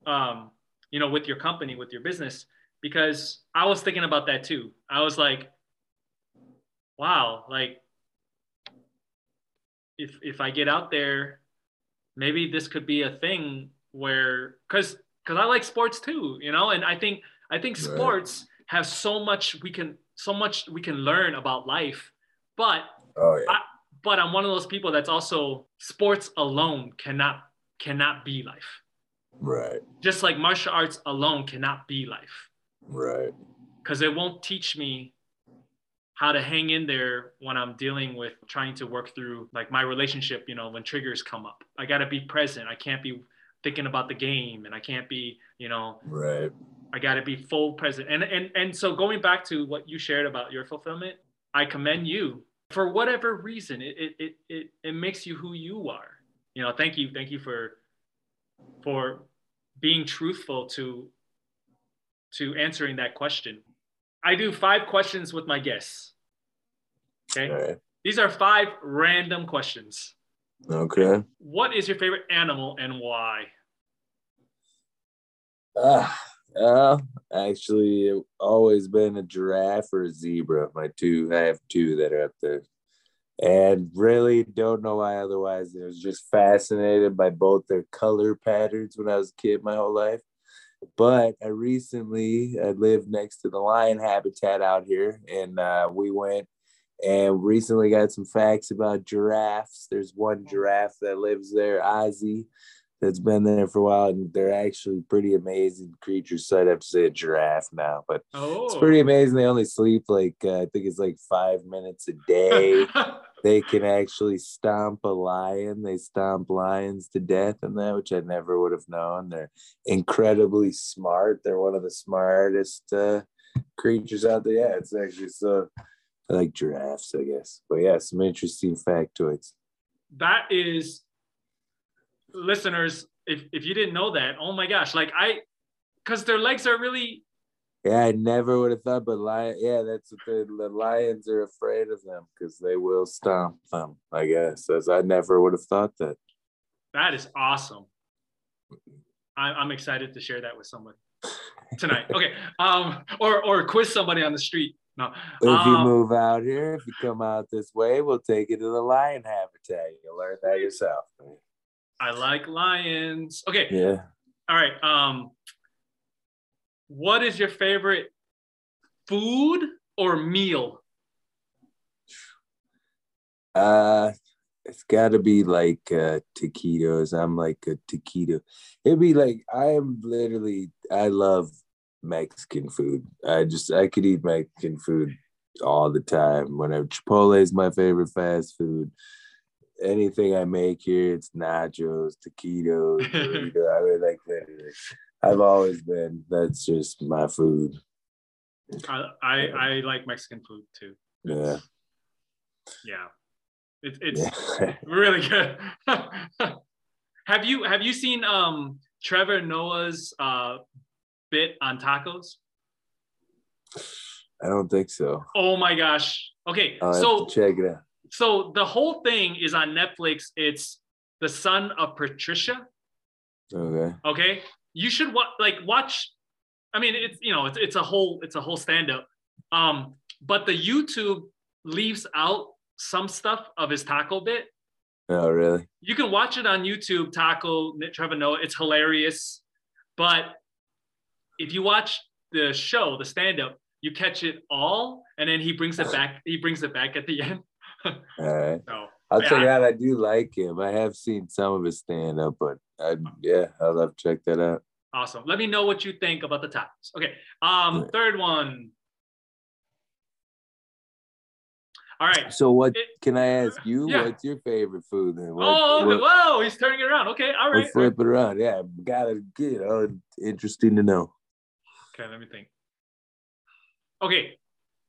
um, you know, with your company, with your business, because I was thinking about that too. I was like, wow, like, if if I get out there, maybe this could be a thing where, because because I like sports too, you know, and I think I think sports have so much we can so much we can learn about life but oh, yeah. I, but I'm one of those people that's also sports alone cannot cannot be life. Right. Just like martial arts alone cannot be life. Right. Because it won't teach me how to hang in there when I'm dealing with trying to work through like my relationship, you know, when triggers come up. I got to be present. I can't be thinking about the game and I can't be, you know, right. I got to be full present. And and and so going back to what you shared about your fulfillment, I commend you for whatever reason. It, it, it, it, it makes you who you are. You know, thank you. Thank you for, for being truthful to, to answering that question. I do five questions with my guests. Okay. These are five random questions. Okay. What is your favorite animal and why? Ah, uh, actually, always been a giraffe or a zebra. My two, I have two that are up there, and really don't know why. Otherwise, I was just fascinated by both their color patterns when I was a kid my whole life. But I recently I lived next to the lion habitat out here, and uh, we went and recently got some facts about giraffes. There's one giraffe that lives there, Ozzy that's been there for a while, and they're actually pretty amazing creatures. So I'd have to say a giraffe now, but oh. it's pretty amazing. They only sleep like uh, I think it's like five minutes a day. they can actually stomp a lion. They stomp lions to death and that, which I never would have known. They're incredibly smart. They're one of the smartest uh, creatures out there. Yeah, it's actually so I like giraffes, I guess. But yeah, some interesting factoids. That is, listeners, if, if you didn't know that, oh my gosh, like I, because their legs are really. Yeah, I never would have thought, but lion, yeah, that's what the, the lions are afraid of them because they will stomp them. I guess as I never would have thought that. That is awesome. I, I'm excited to share that with someone tonight. Okay, um, or or quiz somebody on the street. No. If Um, you move out here, if you come out this way, we'll take you to the lion habitat. You'll learn that yourself. I like lions. Okay, Yeah. all right. Um, what is your favorite food or meal? Uh it's gotta be like uh taquitos. I'm like a taquito. It'd be like I am literally I love Mexican food. I just I could eat Mexican food all the time. Whenever Chipotle is my favorite fast food. Anything I make here, it's nachos, taquitos, burrito. I mean, like literally, I've always been. That's just my food. I, I I like Mexican food too. Yeah, Yeah, it, it's yeah. really good. have you have you seen um Trevor Noah's uh bit on tacos? I don't think so. Oh my gosh. Okay, I'll so check it out. So the whole thing is on Netflix. It's the son of Patricia. Okay. Okay, you should wa- like watch. I mean, it's you know, it's it's a whole it's a whole stand up. Um, but the YouTube leaves out some stuff of his taco bit. Oh, really? You can watch it on YouTube. Taco Trevor Noah. It's hilarious. But if you watch the show, the stand up, you catch it all, and then he brings it back. He brings it back at the end. All right. So I'll Yeah, check I- it out. I do like him. I have seen some of his stand up, but I, yeah, I'll have to check that out. Awesome. Let me know what you think about the tacos. Okay. Um, third one. All right. So, what It- can I ask you? Yeah. What's your favorite food? Then? What, oh, what, whoa! He's turning it around. Okay. all right. flip it around. Yeah, got it. You know, interesting to know. Okay. Let me think. Okay.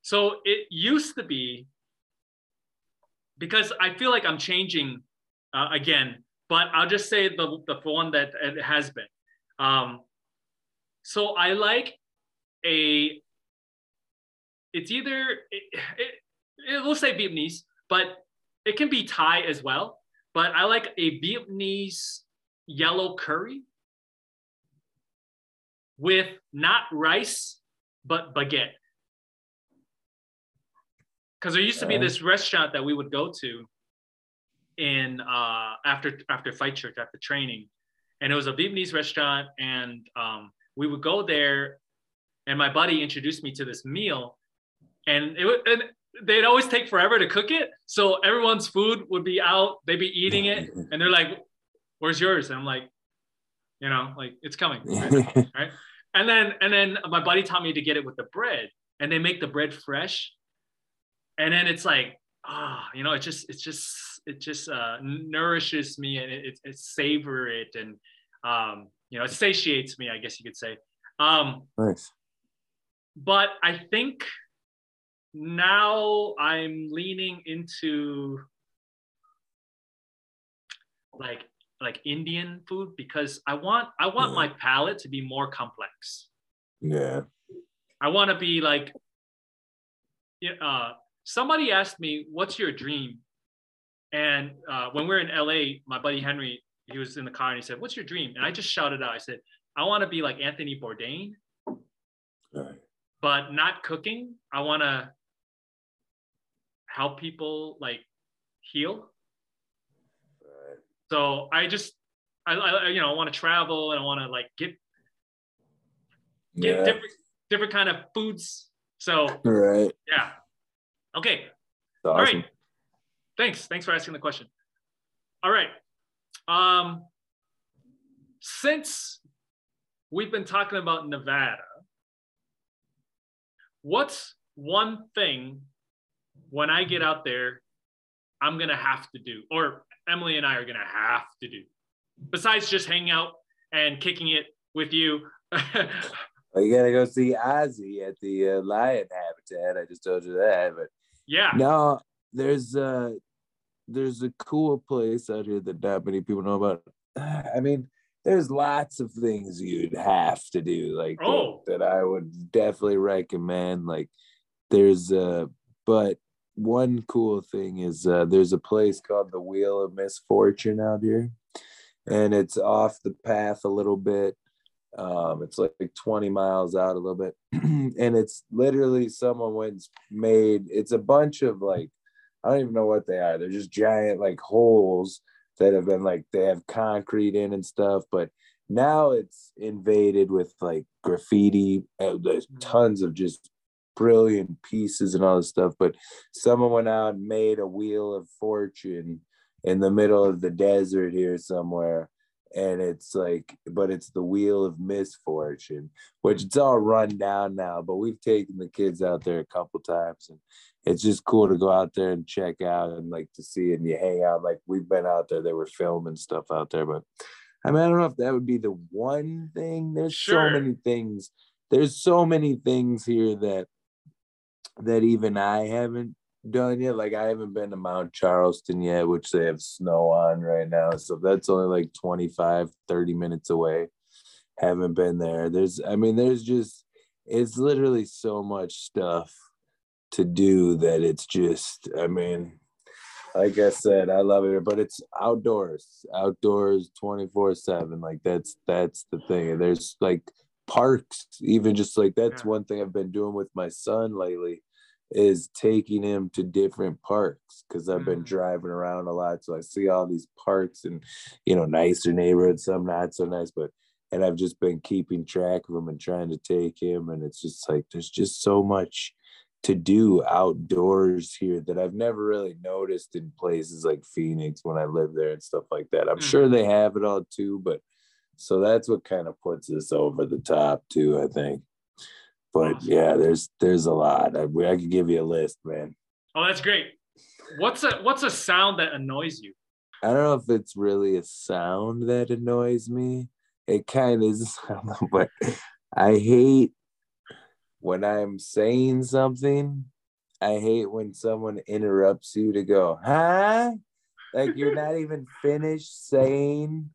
So it used to be because I feel like I'm changing uh, again, but I'll just say the the one that it has been. Um, so I like a. It's either it, it, it will say Vietnamese, but it can be Thai as well. But I like a Vietnamese yellow curry with not rice but baguette. Because there used to be this restaurant that we would go to in uh, after after fight church after training, and it was a Vietnamese restaurant, and um, we would go there, and my buddy introduced me to this meal, and it would and they'd always take forever to cook it, so everyone's food would be out, they'd be eating it, and they're like, "Where's yours?" And I'm like, you know, like it's coming. right? And then and then my buddy taught me to get it with the bread, and they make the bread fresh, and then it's like ah, you know, it just it just it just uh, nourishes me and it, it, it savor it and um, you know it satiates me, I guess you could say. Um, nice. but I think now I'm leaning into like like Indian food because I want I want Yeah. my palate to be more complex. Yeah. I want to be like yeah, uh somebody asked me what's your dream and uh, when we are in LA my buddy Henry he was in the car and he said what's your dream and I just shouted out I said I want to be like Anthony Bourdain right. but not cooking. I want to help people like heal. Right. So I just, I, I you know, I want to travel and I want to like get get Yeah. different different kind of foods. So right. yeah, okay, That's all awesome. right. Thanks, thanks for asking the question. All right, um, since we've been talking about Nevada, what's one thing when I get out there, I'm gonna have to do, or Emily and I are gonna have to do, besides just hanging out and kicking it with you? Well, you gotta go see Ozzy at the uh, Lion Habitat. I just told you that, but Yeah. Now there's a there's a cool place out here that not many people know about. I mean, there's lots of things you'd have to do like Oh. that, that I would definitely recommend. Like there's uh but one cool thing is uh there's a place called the Wheel of Misfortune out here. And it's off the path a little bit. Um, it's like 20 miles out a little bit. and it's literally someone went made it's a bunch of like I don't even know what they are. They're just giant like holes that have been like they have concrete in and stuff, but now it's invaded with like graffiti. Uh, there's tons of just brilliant pieces and all this stuff. But someone went out and made a wheel of fortune in the middle of the desert here somewhere. And it's like, but it's the wheel of misfortune, which it's all run down now. But we've taken the kids out there a couple times, and it's just cool to go out there and check out and like to see and you hang out. Like we've been out there, they were filming stuff out there, but I mean, I don't know if that would be the one thing. There's Sure. so many things. There's so many things here that that even I haven't done yet. Like I haven't been to Mount Charleston yet, which they have snow on right now. So that's only like 25, 30 minutes away. Haven't been there. There's I mean, there's just it's literally so much stuff to do that it's just i mean like i said i love it but it's outdoors outdoors 24 7 like that's that's the thing there's like parks even just like that's Yeah. one thing i've been doing with my son lately is taking him to different parks because i've been Mm. driving around a lot so i see all these parks and you know nicer neighborhoods some not so nice but and i've just been keeping track of him and trying to take him and it's just like there's just so much to do outdoors here that I've never really noticed in places like Phoenix when I live there and stuff like that. I'm Mm. sure they have it all too, but so that's what kind of puts us over the top too, I think. But Awesome. yeah, there's there's a lot. I, I could give you a list, man. Oh, that's great. What's a what's a sound that annoys you? I don't know if it's really a sound that annoys me. It kind of is, but I hate when I'm saying something. I hate when someone interrupts you to go, huh? Like you're not even finished saying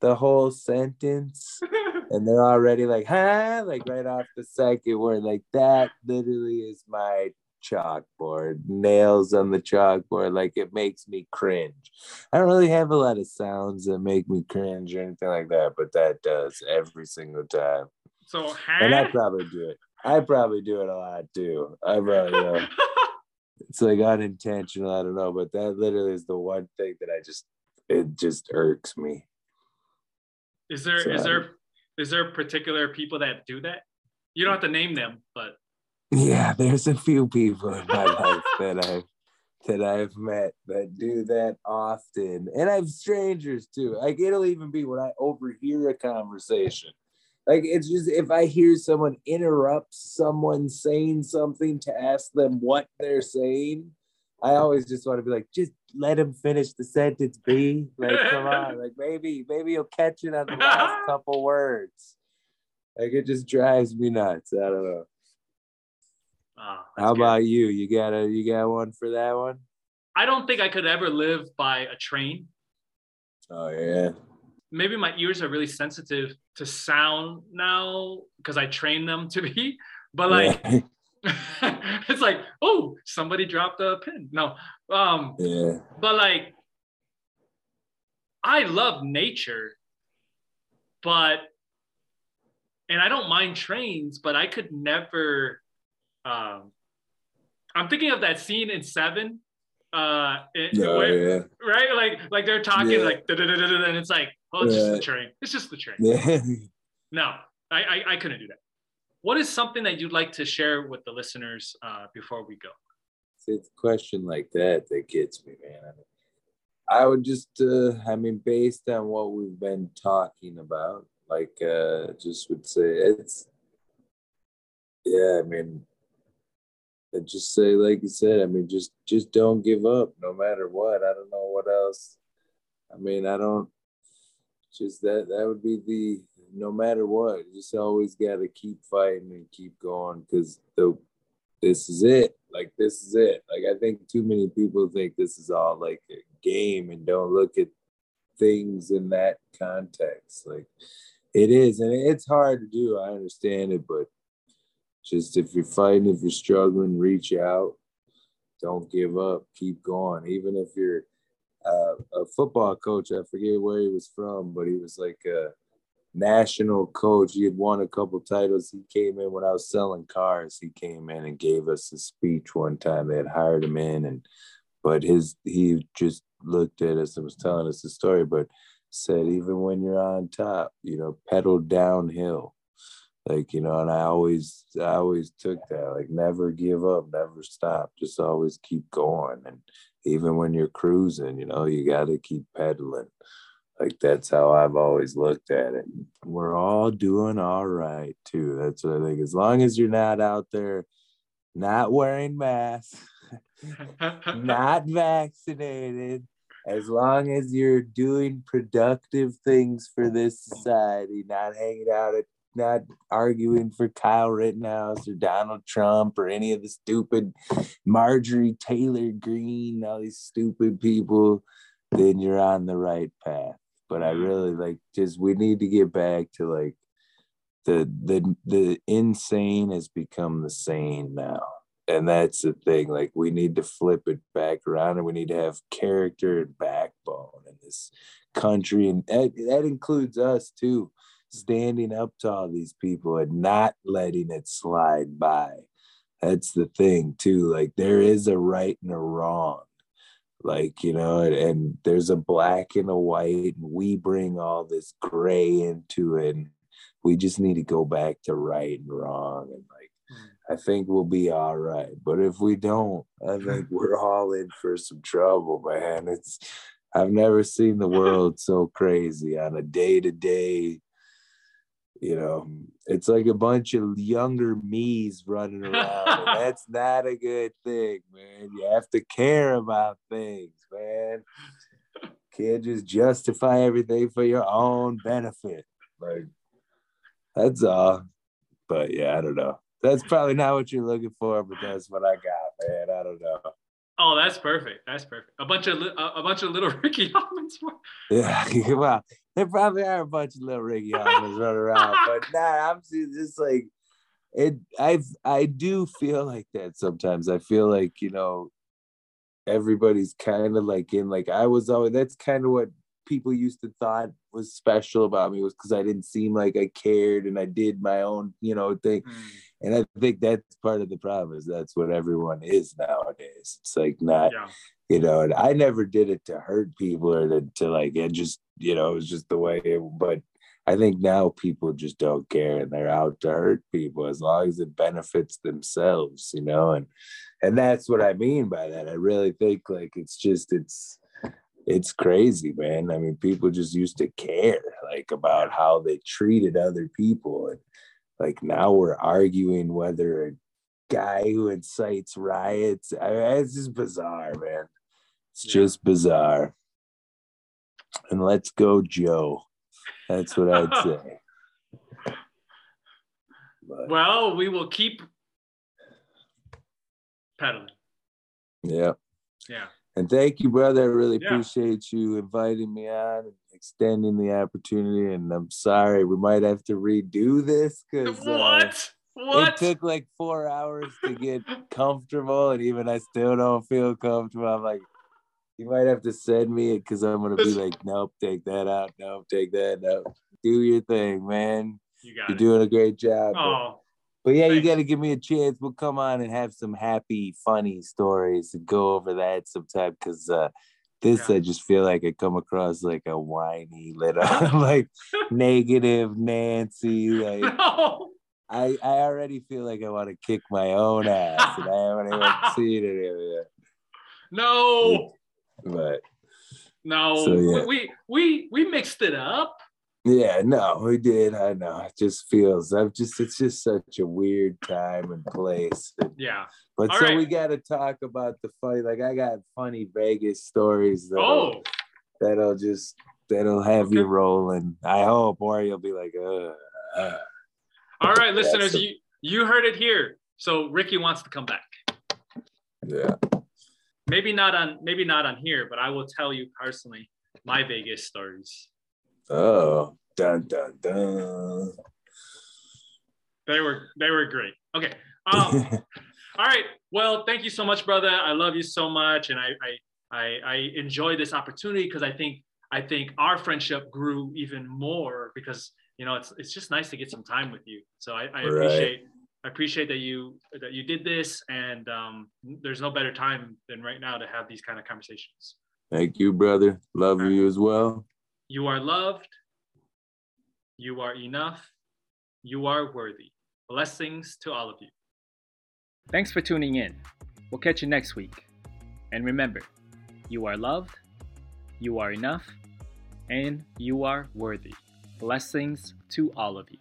the whole sentence and they're already like, huh? Like right off the second word. Like that literally is my chalkboard, nails on the chalkboard. Like it makes me cringe. I don't really have a lot of sounds that make me cringe or anything like that, but that does every single time. so And I probably do it. I probably do it a lot too. I probably, you know, it's like unintentional. I don't know, but that literally is the one thing that I just, it just irks me. is there is So- there is there particular people that do that? You don't have to name them, but Yeah, there's a few people in my life that I've that I've met that do that often, and I've strangers too. Like it'll even be when I overhear a conversation. Like it's just if I hear someone interrupt someone saying something to ask them what they're saying, I always just want to be like, just let him finish the sentence, B. Like, come on, like maybe maybe you'll catch it on the last couple words. Like it just drives me nuts. I don't know. Ah, How good. about you? You got a you got one for that one? I don't think I could ever live by a train. Oh yeah. Maybe my ears are really sensitive to sound now because I train them to be. But like yeah. it's like, oh, somebody dropped a pin. No. Um, yeah. but like I love nature, but and I don't mind trains, but I could never um I'm thinking of that scene in Seven. Uh it, Oh, where- yeah. right? Like like they're talking Yeah. like and it's like, oh, it's just the train. It's just the train. Yeah. No, I, I I couldn't do that. What is something that you'd like to share with the listeners uh, before we go? It's a question like that that gets me, man. I would just, uh, I mean, based on what we've been talking about, like, uh, just would say it's, yeah, I mean, I'd just say, like you said, I mean, just, just don't give up no matter what. I don't know what else. I mean, I don't, just that, that would be the, no matter what, you just always got to keep fighting and keep going because the, this is it Like this is it. Like I think too many people think this is all like a game and don't look at things in that context. Like it is, and it's hard to do. I understand it, but just if you're fighting, if you're struggling, reach out. Don't give up. Keep going. Even if you're uh, a football coach, I forget where he was from, but he was like a national coach. He had won a couple titles. He came in when I was selling cars. He came in and gave us a speech one time. They had hired him in, and but his he just looked at us and was telling us the story, but said even when you're on top, you know, pedal downhill like you know and i always i always took that like never give up never stop just always keep going and even when you're cruising you know you got to keep pedaling like that's how i've always looked at it. We're all doing all right too. That's what i think. As long as you're not out there not wearing masks not vaccinated as long as you're doing productive things for this society not hanging out at not arguing for Kyle Rittenhouse or Donald Trump or any of the stupid Marjorie Taylor Greene, all these stupid people, then you're on the right path. But I really like just we need to get back to like the the the insane has become the sane now. And that's the thing. Like we need to flip it back around and we need to have character and backbone in this country. And that, that includes us too standing up to all these people and not letting it slide by. That's the thing, too. Like, there is a right and a wrong. Like, you know, and, and there's a black and a white, and we bring all this gray into it. And we just need to go back to right and wrong. And like, I think we'll be all right. But if we don't, I think we're all in for some trouble, man. It's I've never seen the world so crazy on a day to day you know it's like a bunch of younger me's running around that's not a good thing man. You have to care about things man. Can't just justify everything for your own benefit. Like that's all. But yeah i don't know. That's probably not what you're looking for but that's what i got man. I don't know. Oh, that's perfect. That's perfect. A bunch of a, bunch of little Ricky Hoffmans. Yeah, well, there probably are a bunch of little Ricky Hoffmans running around, but nah, I'm just like it. I I do feel like that sometimes. I feel like you know everybody's kind of like in like I was always. That's kind of what people used to thought was special about me was because I didn't seem like I cared and I did my own you know thing. Mm and I think that's part of the problem is that's what everyone is nowadays. It's like not, yeah. you know, and I never did it to hurt people or to, to like, it just, you know, it was just the way it, but I think now people just don't care and they're out to hurt people as long as it benefits themselves, you know, and, and that's what I mean by that. I really think like, it's just, it's, it's crazy, man. I mean, people just used to care like about how they treated other people and, like now we're arguing whether a guy who incites riots. I mean, it's just bizarre, man. It's yeah. just bizarre. And let's go, Joe. That's what I'd say. But, well, we will keep pedaling. Yeah. Yeah. And thank you, brother. I really yeah. appreciate you inviting me on extending the opportunity. And I'm sorry, we might have to redo this because what? Uh, what? It took like four hours to get comfortable, and even I still don't feel comfortable. I'm like, you might have to send me it because I'm gonna be like, nope, take that out. Nope, take that out. Do your thing, man. You got You're it. doing a great job. Oh, but yeah, you got to give me a chance. We'll come on and have some happy, funny stories and go over that sometime. Because uh, this, yeah. I just feel like I come across like a whiny little, like negative Nancy. Like no. I, I already feel like I want to kick my own ass, and I haven't even seen it yet. No, but no, so, yeah. we we we mixed it up. Yeah, no, we did. I know. It just feels. I've just. It's just such a weird time and place. And, yeah. But All so right. we got to talk about the funny. Like I got funny Vegas stories. That'll, oh. That'll just. That'll have okay. you rolling. I hope, or you'll be like, uh. uh. All right, listeners, you you heard it here. So Ricky wants to come back. Yeah. Maybe not on maybe not on here, but I will tell you personally my Vegas stories. Oh, dun dun dun. They were they were great. Okay. Um, all right. Well, thank you so much, brother. I love you so much, and I I I, I enjoy this opportunity because I think I think our friendship grew even more because you know it's it's just nice to get some time with you. So I, I appreciate I appreciate that you that you did this, and um, there's no better time than right now to have these kind of conversations. Thank you, brother. Love you as well. You are loved. You are enough. You are worthy. Blessings to all of you. Thanks for tuning in. We'll catch you next week. And remember, you are loved, you are enough, and you are worthy. Blessings to all of you.